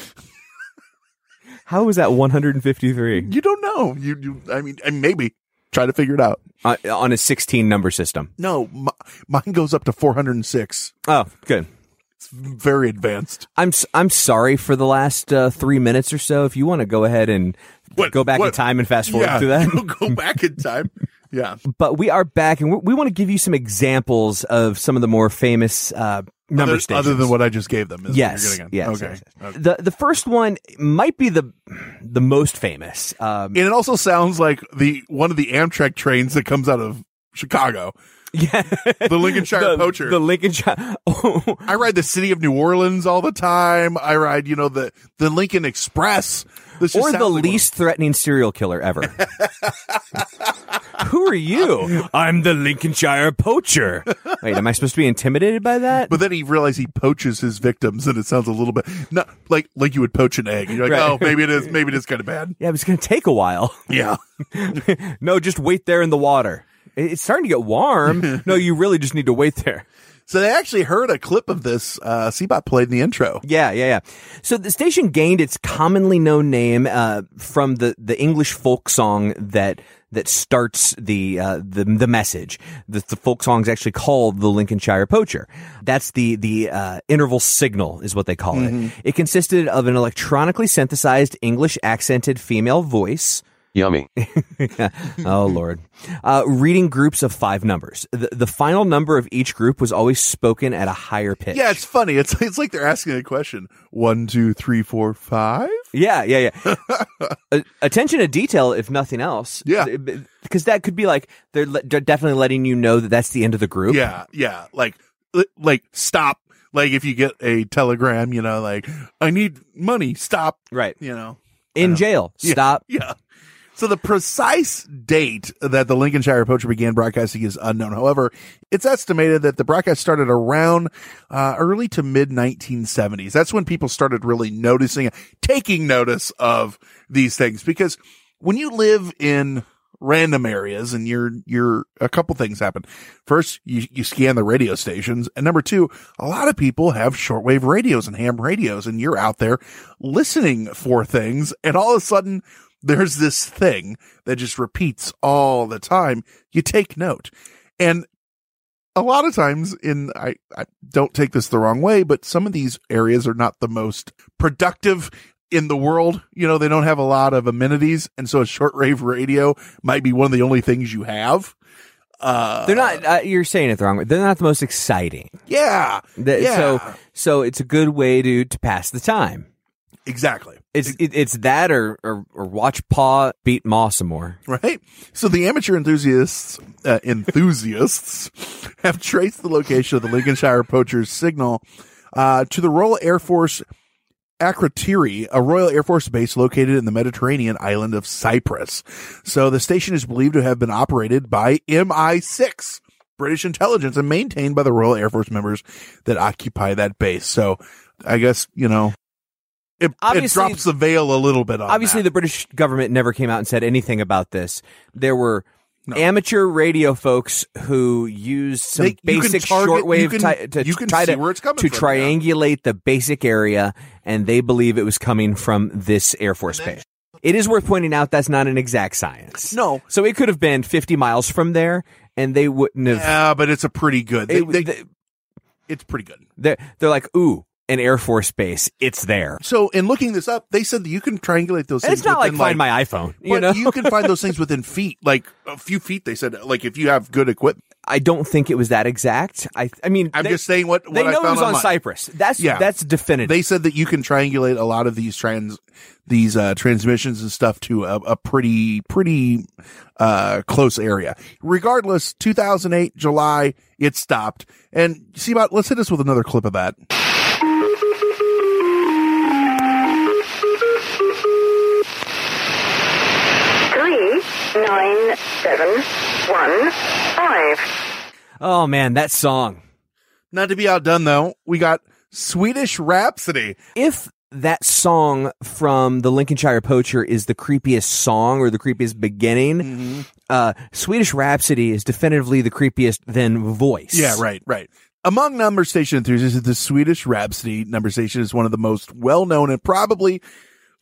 How was that 153 You don't know. You, you I mean, maybe try to figure it out. uh, on a 16 number system? No, m- mine goes up to 406. Oh, good. It's very advanced. I'm I'm sorry for the last uh, three minutes or so. If you want to go ahead and What- go back in time and fast forward yeah, through that. go back in time. Yeah. but we are back, and we, we want to give you some examples of some of the more famous uh, number other, stations. other than what I just gave them. Is yes, yes. Okay. yes, yes. Okay. The the first one might be the the most famous. Um, And it also sounds like the one of the Amtrak trains that comes out of Chicago. yeah, The Lincolnshire the, Poacher. the Lincolnshire. Oh, I ride the City of New Orleans all the time. I ride, you know, the the Lincoln Express. This or the sounds like one- least threatening serial killer ever. Who are you? I'm the Lincolnshire poacher. Wait, am I supposed to be intimidated by that? But then he realized he poaches his victims, and it sounds a little bit not like like you would poach an egg. You're like, Right. oh, maybe it is. Maybe it is kind of bad. yeah, but it's going to take a while. Yeah. no, just wait there in the water. It- It's starting to get warm. no, you really just need to wait there. So they actually heard a clip of this. Uh, Cbot played in the intro. Yeah, yeah, yeah. So the station gained its commonly known name uh, from the, the English folk song that that starts the uh, the the message. The, the folk song is actually called the Lincolnshire Poacher. That's the the uh, interval signal is what they call Mhm. it. It consisted of an electronically synthesized English accented female voice. Yummy. oh Lord. Uh, reading groups of five numbers. The, the final number of each group was always spoken at a higher pitch. Yeah, it's funny. It's it's like they're asking a question. One, two, three, four, five. Yeah, yeah, yeah. A- attention to detail, if nothing else. Yeah. because that could be like they're, le- they're definitely letting you know that that's the end of the group. Yeah, yeah. Like, li- like stop. Like if you get a telegram, you know, like I need money. Stop. Right. You know, In jail. Yeah, Stop. Yeah. So the precise date that the Lincolnshire Poacher began broadcasting is unknown. However, it's estimated that the broadcast started around uh, early to mid 1970s. That's when people started really noticing, taking notice of these things because when you live in random areas and you're, you're, a couple things happen. First, you, you scan the radio stations. And number two, a lot of people have shortwave radios and ham radios and you're out there listening for things. And all of a sudden there's this thing that just repeats all the time. You take note. And a lot of times in, I, I don't take this the wrong way, but some of these areas are not the most productive in the world. You know, they don't have a lot of amenities. And so a shortwave radio might be one of the only things you have. Uh, They're not. Uh, you're saying it the wrong way. They're not the most exciting. yeah. The- yeah. So, so it's a good way to to pass the time. exactly. It's it, it's that or, or or watch Paw beat Ma some more. Right. So the amateur enthusiasts, uh, enthusiasts have traced the location of the Lincolnshire poacher's signal, uh, to the Royal Air Force Akrotiri, a Royal Air Force base located in the Mediterranean island of Cyprus. So the station is believed to have been operated by MI6. British intelligence and maintained by the Royal Air Force members that occupy that base. So I guess, you know, it, it Obviously- drops the veil a little bit on Obviously, that. the British government never came out and said anything about this. There were amateur radio folks who used some They- basic target- you shortwave can- ti- to you can try see to where it's coming to from, yeah. triangulate the basic area, and they believe it was coming from this Air Force base. It is worth pointing out that's not an exact science. No. So it could have been 50 miles from there, and they wouldn't have. Yeah, but it's a pretty good. They, It- they- they- it's pretty good. They're, they're like, ooh, an Air Force base. It's there. So in looking this up, they said that you can triangulate those And things. it's not like within, find my iPhone. You but know, you can find those things within feet, like a few feet. They said, like if you have good equipment. I don't think it was that exact. I, I mean, I'm they- just saying what, what they I know it found was on. Cyprus. That's yeah. that's definitive. They said that you can triangulate a lot of these trans these uh, transmissions and stuff to a, a pretty pretty uh, close area. Regardless, 2008 July it stopped. And Cbot let's hit us with another clip of that. Nine seven one five. Oh man, that song. Not to be outdone though, we got Swedish Rhapsody. If that song from the Lincolnshire Poacher is the creepiest song or the creepiest beginning, Mm-hmm. uh, Swedish Rhapsody is definitively the creepiest then voice. Yeah, right, right. Among number station enthusiasts, the Swedish Rhapsody number station is one of the most well known and probably,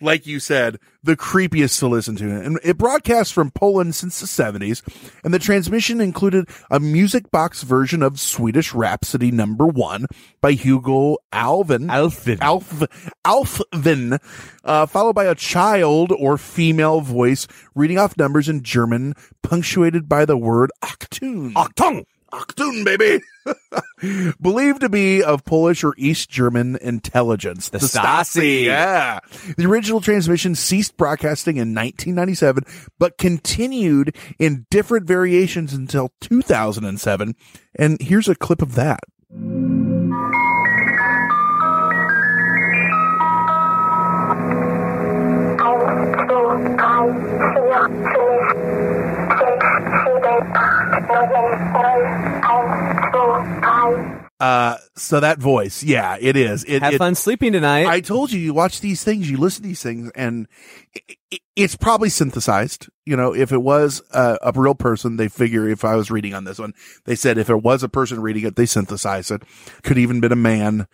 like you said, the creepiest to listen to. And it broadcast from Poland since the 70s, and the transmission included a music box version of Swedish Rhapsody number one by Hugo Alvin. Alfvén. Alf, Alfvén, uh, followed by a child or female voice reading off numbers in German, punctuated by the word Achtung. Achtung! Achtung, baby. Believed to be of Polish or East German intelligence. The Stasi. Yeah. The original transmission ceased broadcasting in 1997, but continued in different variations until 2007. And here's a clip of that. Uh, so that voice, yeah, it is. It, Have it- fun sleeping tonight. I told you, you watch these things, you listen to these things, and i i it's probably synthesized. You know, if it was a, a real person, they figure if I was reading on this one, they said if it was a person reading it, they synthesized it. Could even been a man.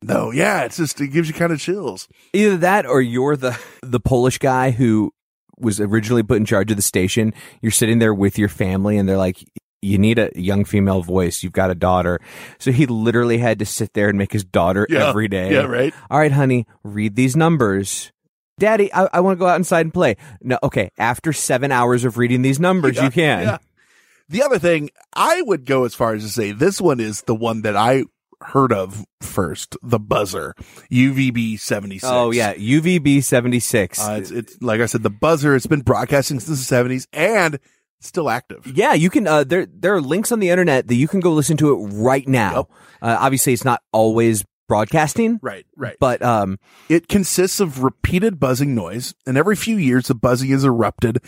No, yeah, it's just, it gives you kind of chills. Either that or you're the the Polish guy who was originally put in charge of the station. You're sitting there with your family and they're like, you need a young female voice. You've got a daughter. So he literally had to sit there and make his daughter Yeah. every day. Yeah, right. All right, honey, read these numbers. Daddy, I, I want to go out inside and play. No, okay. After seven hours of reading these numbers, Yeah, you can. yeah. The other thing, I would go as far as to say this one is the one that I heard of first, the buzzer, UVB 76. Oh yeah, UVB seventy six. Uh, it's, it's like I said, the buzzer. It's been broadcasting since the seventies and still active. Yeah, you can. Uh, there, there are links on the internet that you can go listen to it right now. Uh, obviously, it's not always broadcasting, Right, right. but um, It consists of repeated buzzing noise, and every few years the buzzing is erupted.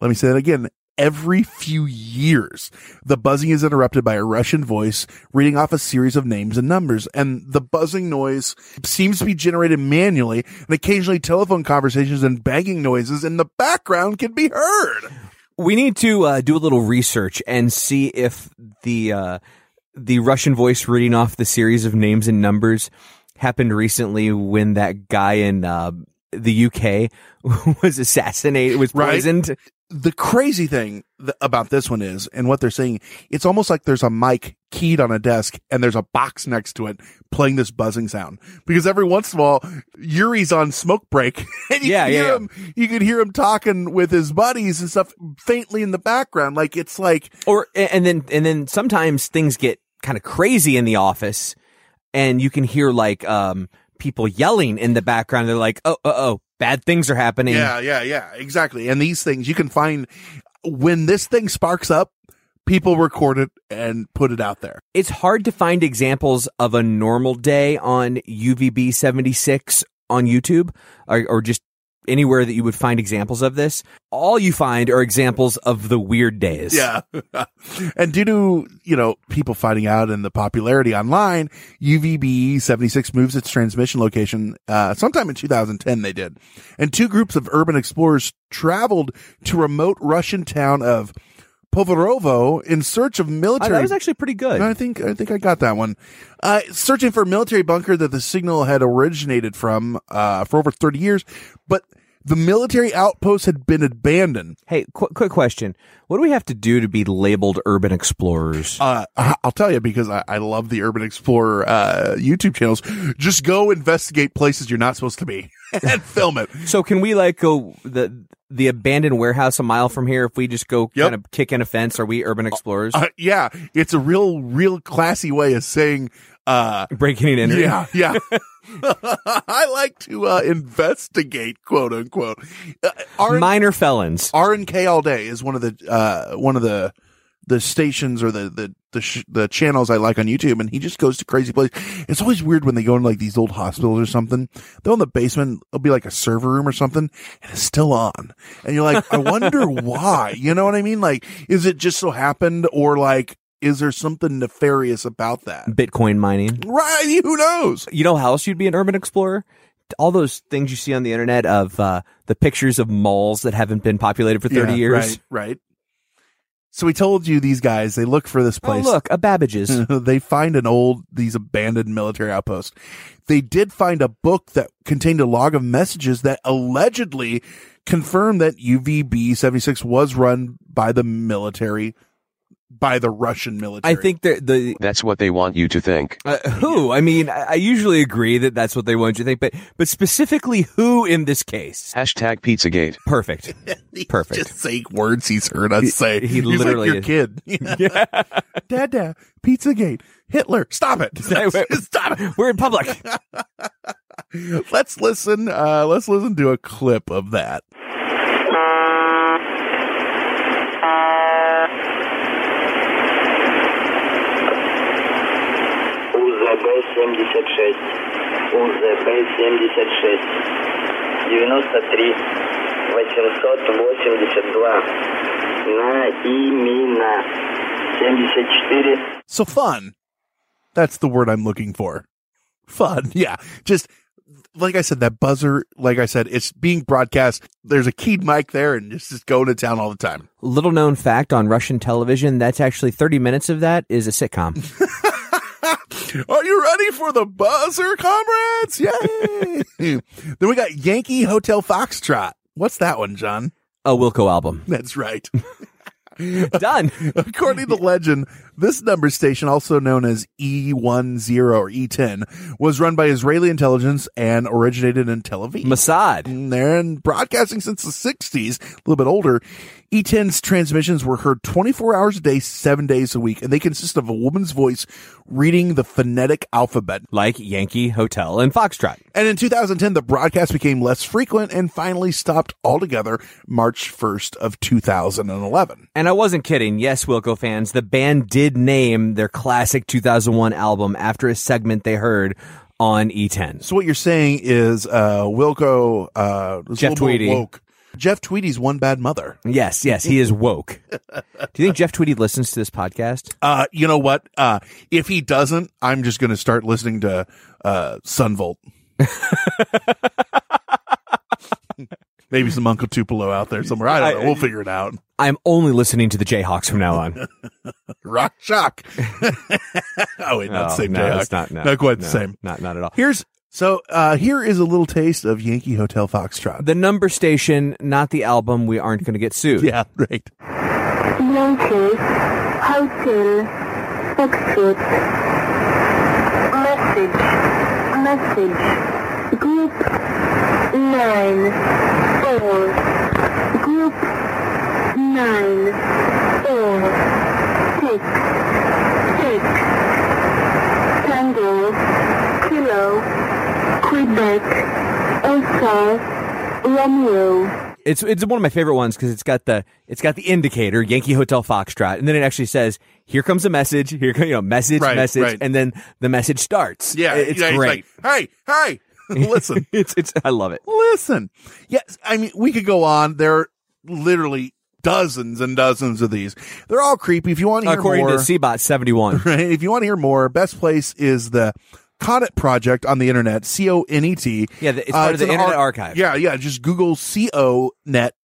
Let me say that again. Every few years, the buzzing is interrupted by a Russian voice reading off a series of names and numbers, and the buzzing noise seems to be generated manually, and occasionally telephone conversations and banging noises in the background can be heard. We need to uh, do a little research and see if the uh, the Russian voice reading off the series of names and numbers happened recently when that guy in uh, the UK was assassinated, was Right. The crazy thing th- about this one is, and what they're saying, it's almost like there's a mic keyed on a desk and there's a box next to it playing this buzzing sound. Because every once in a while, Yuri's on smoke break and you Yeah, can yeah, hear yeah. him, you can hear him talking with his buddies and stuff faintly in the background. Like it's like, Or and then and then sometimes things get kind of crazy in the office, and you can hear like um, people yelling in the background. They're like, "Oh, oh, oh, bad things are happening." yeah, yeah, yeah, exactly. And these things you can find when this thing sparks up, people record it and put it out there. it's hard to find examples of a normal day on UVB 76 on YouTube or, or just anywhere that you would find examples of this. All you find are examples of the weird days. Yeah. and due to, you know, people finding out and the popularity online, UVB 76 moves its transmission location, uh, sometime in 2010 they did. And two groups of urban explorers traveled to remote Russian town of Povarovo in search of Oh, military. that was actually pretty good. I think I think I got that one. Uh, searching for a military bunker that the signal had originated from uh, for over thirty years, but the military outpost had been abandoned. Hey, qu- quick question. What do we have to do to be labeled urban explorers? Uh, I'll tell you because I, I love the Urban Explorer uh, YouTube channels. Just go investigate places you're not supposed to be and film it. So can we like go the the abandoned warehouse a mile from here if we just go Yep. kind of kick in a fence? Are we urban explorers? Uh, yeah, it's a real, real classy way of saying. Uh, Breaking and entering. yeah, yeah. I like to uh, investigate, quote unquote. Uh, R- Minor felons. R and K all day is one of the uh, one of the the stations or the the the, sh- the channels I like on YouTube, and he just goes to crazy places. It's always weird when they go into like these old hospitals or something. They'll in the basement, it'll be like a server room or something, and it's still on, and you're like, I wonder why. You know what I mean? Like, is it just so happened, or like, is there something nefarious about that? Bitcoin mining. Right? Who knows? You know how else you'd be an urban explorer? All those things you see on the internet of uh, the pictures of malls that haven't been populated for 30 Yeah, years. Right, right. So we told you these guys, they look for this Oh, place. look, a Babbage's. they find an old, these abandoned military outposts. They did find a book that contained a log of messages that allegedly confirmed that UVB 76 was run by the military, by the Russian military. I think that the That's what they want you to think. uh, who. I mean, I, I usually agree that that's what they want you to think, but but specifically who in this case? Hashtag Pizzagate. Perfect. He's Perfect. Just saying words he's heard us say. he He's literally like your is. kid. Dad, Dad, Pizzagate, Hitler, stop it. stop it. We're in public. let's listen. Uh, let's listen to a clip of that. УЗБ-76. УЗБ-76. 93 882. На имена 74. So fun. That's the word I'm looking for. Fun. Yeah. Just like I said, that buzzer, like I said, it's being broadcast. There's a keyed mic there and it's just going to town all the time. Little known fact on Russian television, that's actually 30 minutes of that is a sitcom. Are you ready for the buzzer, comrades? Yay! then we got Yankee Hotel Foxtrot. What's that one, John? A Wilco album. That's right. Done. According to legend, this number station, also known as E10 or E10, was run by Israeli intelligence and originated in Tel Aviv. Mossad. And They're in broadcasting since the 60s, a little bit older. E10's transmissions were heard 24 hours a day, seven days a week, and they consist of a woman's voice reading the phonetic alphabet. Like Yankee, Hotel, and Foxtrot. And in 2010, the broadcast became less frequent and finally stopped altogether March 1st of 2011. And I wasn't kidding. Yes, Wilco fans, the band did name their classic 2001 album after a segment they heard on E E10. So what you're saying is, uh, Wilco, uh, was a Jeff little Tweedy. woke. Jeff Tweedy's one bad mother. Yes, yes, he is woke. Do you think Jeff Tweedy listens to this podcast? Uh, you know what? Uh, if he doesn't, I'm just going to start listening to, uh, Son Volt. Maybe some Uncle Tupelo out there somewhere. I don't know. We'll figure it out. I'm only listening to the Jayhawks from now on. Rock shock. oh wait, not the Oh, same no, Jayhawk. it's not, no, quite the same. Not, not at all. Here's so uh here is a little taste of Yankee Hotel Foxtrot. The number station, not the album. We aren't going to get sued. Yeah, right. Yankee, Hotel, Foxtrot. Message, message. Group nine, four. Group nine, four. Six, six. Quebec, Oscar, Romeo. It's it's one of my favorite ones because it's got the it's got the indicator Yankee Hotel Foxtrot, and then it actually says, "Here comes a message." Here, come- you know, message, Right, message, right. and then the message starts. Yeah, it's yeah, he's great. like, hey, hey, listen, it's it's I love it. listen. Yes, I mean we could go on. There are literally dozens and dozens of these. They're all creepy. If you want to hear According more, to Cbot seventy one. right? If you want to hear more, best place is the Conet Project on the internet. C O N E T. Yeah, it's part of the Internet Archive. Yeah, yeah. Just Google C O Net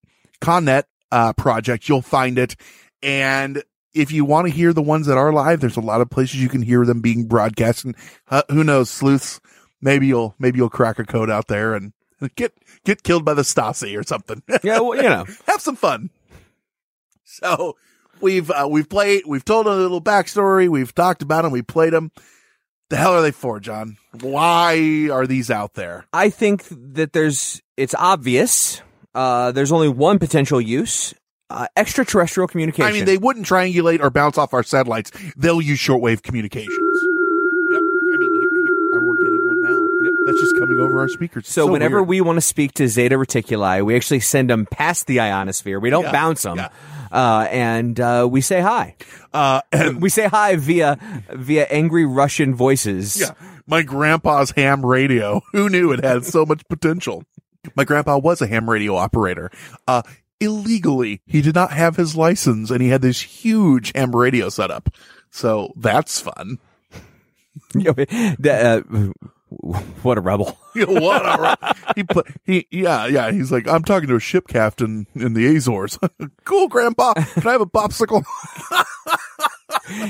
Conet uh, Project. You'll find it. And if you want to hear the ones that are live, there's a lot of places you can hear them being broadcast. And uh, who knows, sleuths? Maybe you'll maybe you'll crack a code out there and get get killed by the Stasi or something. Yeah, well, you know. have some fun. So we've uh, we've played, we've told a little backstory, we've talked about them, we played them. The hell are they for, John? Why are these out there? I think that there's it's obvious. Uh, there's only one potential use: uh, extraterrestrial communication. I mean, they wouldn't triangulate or bounce off our satellites. They'll use shortwave communications. Yep. I mean, here, here, we're getting one now. Yep. That's just coming over our speakers. It's So, whenever weird. we want to speak to Zeta Reticuli, we actually send them past the ionosphere. We don't Yeah, bounce them, yeah. Uh, and uh, we say hi. uh, and We say hi via via angry Russian voices. Yeah. My grandpa's ham radio. Who knew it had so much potential? My grandpa was a ham radio operator. Uh, illegally, he did not have his license and he had this huge ham radio setup. So that's fun. Uh, what a rebel! what a, he put, he, yeah, yeah. He's like, I'm talking to a ship captain in the Azores. cool, grandpa. Can I have a popsicle?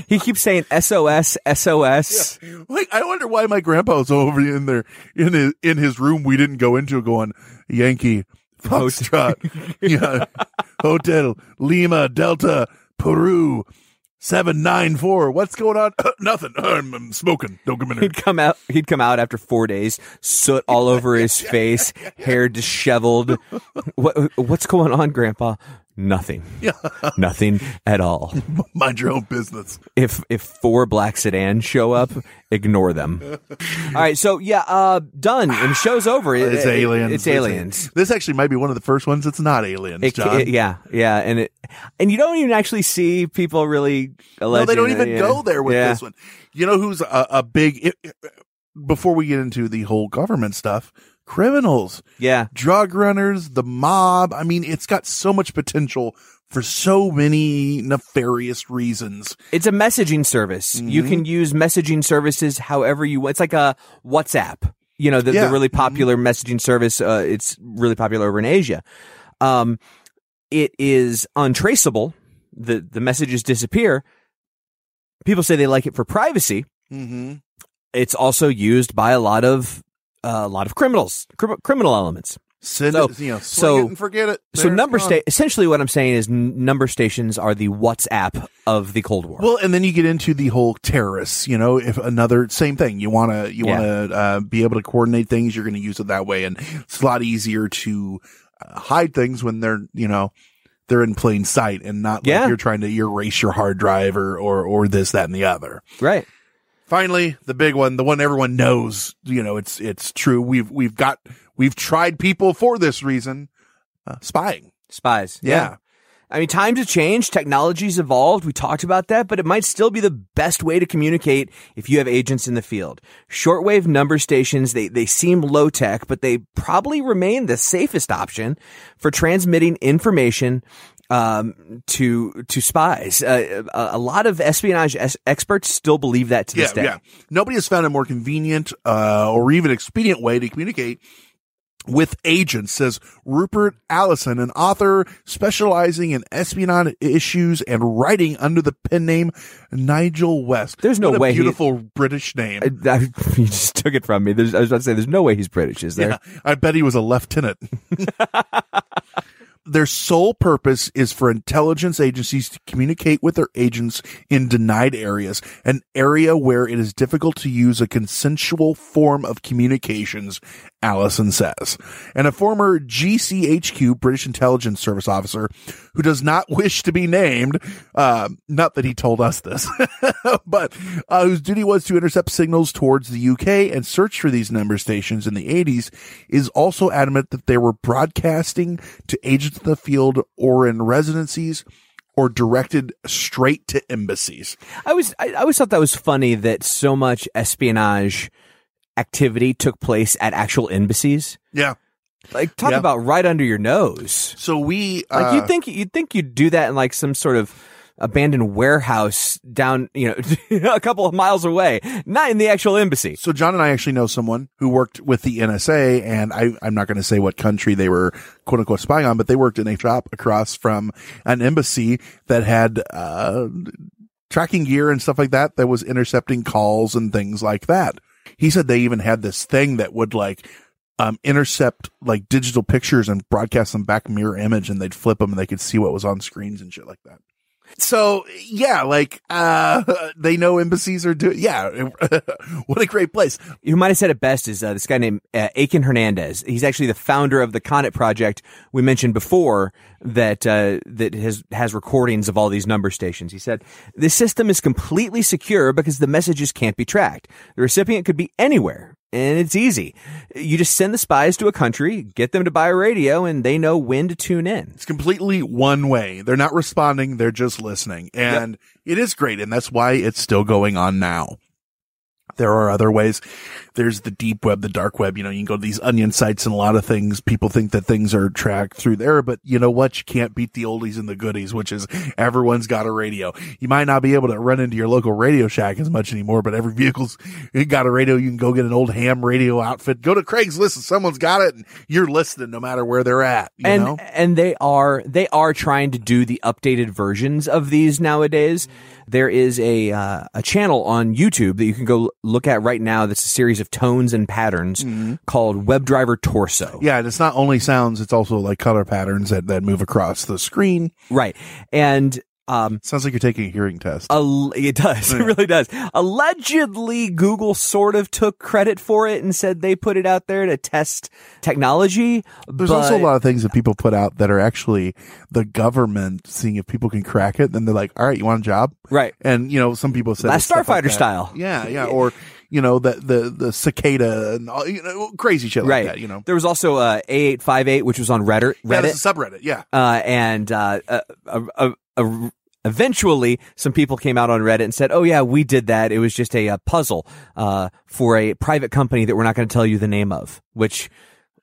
he keeps saying SOS, SOS. Like, I wonder why my grandpa was over in there in his in his room. We didn't go into going Yankee Foxtrot, yeah, Hotel Lima Delta Peru seven nine four. What's going on? Nothing. I'm, I'm smoking. Don't come in here. He'd come out. He'd come out after four days, soot all over his face, hair disheveled. What, what's going on, Grandpa? Nothing. Nothing at all. Mind your own business. If if four black sedans show up, ignore them. All right, so yeah, uh, done. And show's over. It- It's it- aliens. It's aliens. This actually might be one of the first ones that's not aliens, It- John. it- yeah, yeah, and it and you don't even actually see people really. No, they don't alleging even yeah. go there with Yeah. this one. You know who's a, a big, it, it- before we get into the whole government stuff, criminals, Yeah, drug runners, the mob. I mean, it's got so much potential for so many nefarious reasons. It's a messaging service. You Mhm. can use messaging services however you want. It's like a WhatsApp. You know, the, Yeah. the really popular messaging service. Uh, it's really popular over in Asia. Um, it is untraceable. The the messages disappear. People say they like it for privacy. Mm-hmm. It's also used by a lot of a lot of criminals, crim- criminal elements. Send So- it, you know, so- so, forget it. So There, it's number gone. sta- essentially what I'm saying is n- number stations are the WhatsApp of the Cold War. Well, and then you get into the whole terrorists. You know, if another same thing, you want to you Yeah. want to uh, be able to coordinate things. You're going to use it that way, and it's a lot easier to uh, hide things when they're you know they're in plain sight and not like Yeah. you're trying to erase your hard drive or or or this that and the other. right. Finally, the big one, the one everyone knows. You know, it's it's true. We've we've got we've tried people for this reason, uh, spying. Spies. Yeah. I mean, times have changed, technology's evolved. We talked about that, but it might still be the best way to communicate if you have agents in the field. Shortwave number stations, they, they seem low tech, but they probably remain the safest option for transmitting information um, to to spies. Uh, a, a lot of espionage es- experts still believe that to Yeah, this day. yeah. Nobody has found a more convenient uh, or even expedient way to communicate with agents, says Rupert Allason, an author specializing in espionage issues and writing under the pen name Nigel West. There's no way he- beautiful British name. I, I, you just took it from me. There's, I was about to say, there's no way he's British, is there? Yeah, I bet he was a lieutenant. their sole purpose is for intelligence agencies to communicate with their agents in denied areas, an area where it is difficult to use a consensual form of communications, Allason says. And a former GCHQ British intelligence service officer who does not wish to be named, uh, not that he told us this, but uh, whose duty was to intercept signals towards the UK and search for these number stations in the 80s, is also adamant that they were broadcasting to agents in the field or in residencies or directed straight to embassies. I was I, I always thought that was funny that so much espionage activity took place at actual embassies. Yeah. Like talk Yeah. about right under your nose. So we, Like uh, you'd think you'd think you'd do that in like some sort of abandoned warehouse down, you know, a couple of miles away, not in the actual embassy. So John and I actually know someone who worked with the NSA, and I, I'm not going to say what country they were quote unquote spying on, but they worked in a shop across from an embassy that had uh, tracking gear and stuff like that that was intercepting calls and things like that. He said they even had this thing that would like um, intercept like digital pictures and broadcast them back mirror image, and they'd flip them and they could see what was on screens and shit like that. So yeah, like uh they know embassies are doing yeah, what a great place. Who might have said it best is uh, this guy named uh, Akin Fernandez. He's actually the founder of the Conet project we mentioned before that uh, that has has recordings of all these number stations. He said this system is completely secure because the messages can't be tracked. The recipient could be anywhere. And it's easy. You just send the spies to a country, get them to buy a radio, and they know when to tune in. It's completely one way. They're not responding, they're just listening. And it is great, and that's why it's still going on now. There are other ways. There's the deep web, the dark web. You know, you can go to these onion sites and a lot of things. People think that things are tracked through there, but you know what? You can't beat the oldies and the goodies, which is everyone's got a radio. You might not be able to run into your local Radio Shack as much anymore, but every vehicle's got a radio. You can go get an old ham radio outfit. Go to Craigslist and someone's got it and you're listening no matter where they're at. You and know? and they are they are trying to do the updated versions of these nowadays. There is a uh, a channel on YouTube that you can go look at right now. That's a series of tones and patterns called WebDriver Torso. Yeah, and it's not only sounds, it's also like color patterns that, that move across the screen. Right. And um sounds like you're taking a hearing test. Al- it does. It really does. Allegedly, Google sort of took credit for it and said they put it out there to test technology. There's but- also a lot of things that people put out that are actually the government seeing if people can crack it. Then they're like, all right, you want a job? Right. And, you know, some people said Last like Starfighter that. style. Yeah, yeah. Or, you know, the, the, the cicada and all, you know, crazy shit like right. that, you know. There was also uh, A858, which was on Reddit. Reddit. a subreddit. Yeah. uh, and uh, uh, uh, uh, uh, eventually some people came out on Reddit and said, "Oh yeah, we did that. It was just a, uh puzzle uh, for a private company that we're not going to tell you the name of." Which,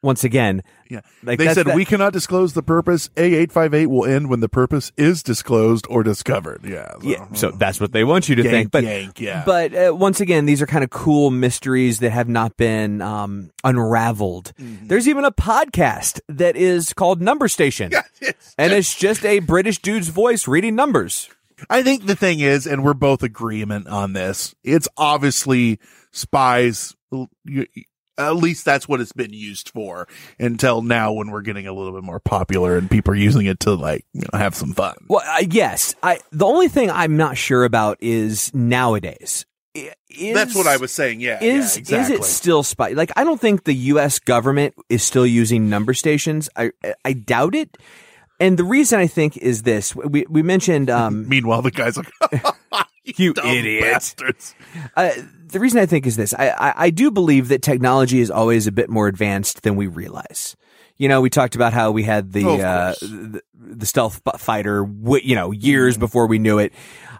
once again, Yeah. like they said that- we cannot disclose the purpose. A858 will end when the purpose is disclosed or discovered. Yeah. so- Yeah, so that's what they want you to Yank, think. But yank, yeah. but uh, once again, these are kind of cool mysteries that have not been um, unraveled. Mm-hmm. There's even a podcast that is called Number Station, and it's just a British dude's voice reading numbers. I think the thing is, and we're both agreement on this, it's obviously spies. At least that's what it's been used for until now when we're getting a little bit more popular and people are using it to like, you know, have some fun. Well, uh, yes. I the only thing I'm not sure about is nowadays. Is, that's what I was saying. Yeah. Is yeah, exactly. is it still spy? Like I don't think the U.S. government is still using number stations. I I doubt it. And the reason I think is this: we we mentioned. Um, Meanwhile, the guy's like, "You idiot!" bastards. Uh, the reason I think is this: I, I I do believe that technology is always a bit more advanced than we realize. You know, we talked about how we had the Oh, uh, the, the stealth fighter, you know, years before we knew it.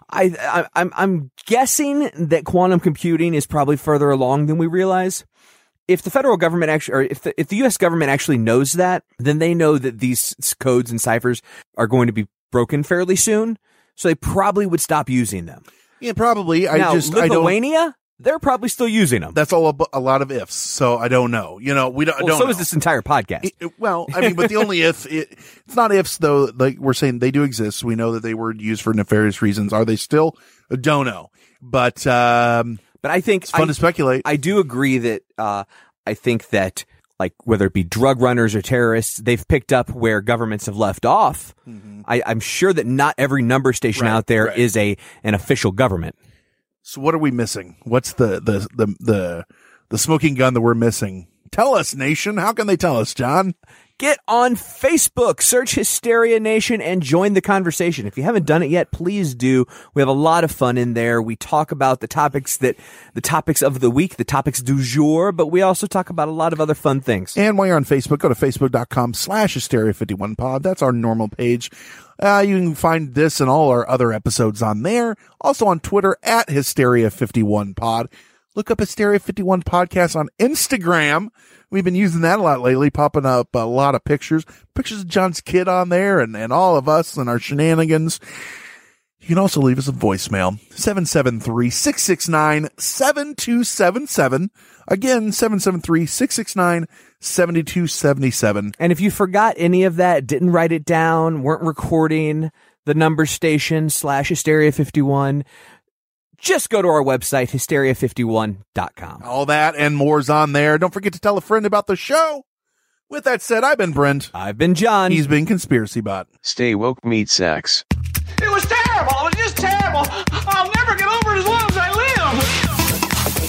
I, I I'm I'm guessing that quantum computing is probably further along than we realize. If the federal government actually, or if the if the U.S. government actually knows that, then they know that these codes and ciphers are going to be broken fairly soon. So they probably would stop using them. Yeah, probably. I now, just, I don't. Lithuania, they're probably still using them. That's all a, a lot of ifs. So I don't know. You know, we don't. I Well, don't so know. is this entire podcast. It- it- well, I mean, but the only if it, it's not ifs though. Like we're saying, they do exist. We know that they were used for nefarious reasons. Are they still? Don't know. But um, but I think it's fun I- to speculate. I do agree that uh, I think that like whether it be drug runners or terrorists, they've picked up where governments have left off. I, I'm sure that not every number station Mm-hmm. Right, out there is right. a an official government. so what are we missing? What's the the the the the smoking gun that we're missing? Tell us, nation. How can they tell us, John? Get on Facebook, search Hysteria Nation, and join the conversation. If you haven't done it yet, please do. We have a lot of fun in there. We talk about the topics that, the topics of the week, the topics du jour, but we also talk about a lot of other fun things. And while you're on Facebook, go to facebook.com slash hysteria51pod. That's our normal page. Uh, you can find this and all our other episodes on there. Also on Twitter at hysteria51pod. Look up Hysteria 51 podcast on Instagram. We've been using that a lot lately, popping up a lot of pictures, pictures of John's kid on there and, and all of us and our shenanigans. You can also leave us a voicemail, 773-669-7277. Again, 773-669-7277. And if you forgot any of that, didn't write it down, weren't recording the number station slash hysteria 51, just go to our website, hysteria51.com. All that and more's on there. Don't forget to tell a friend about the show. With that said, I've been Brent. I've been John. He's been Conspiracy Bot. Stay woke, meat sacks. It was terrible. It was just terrible. I'll never get over it as long as I live.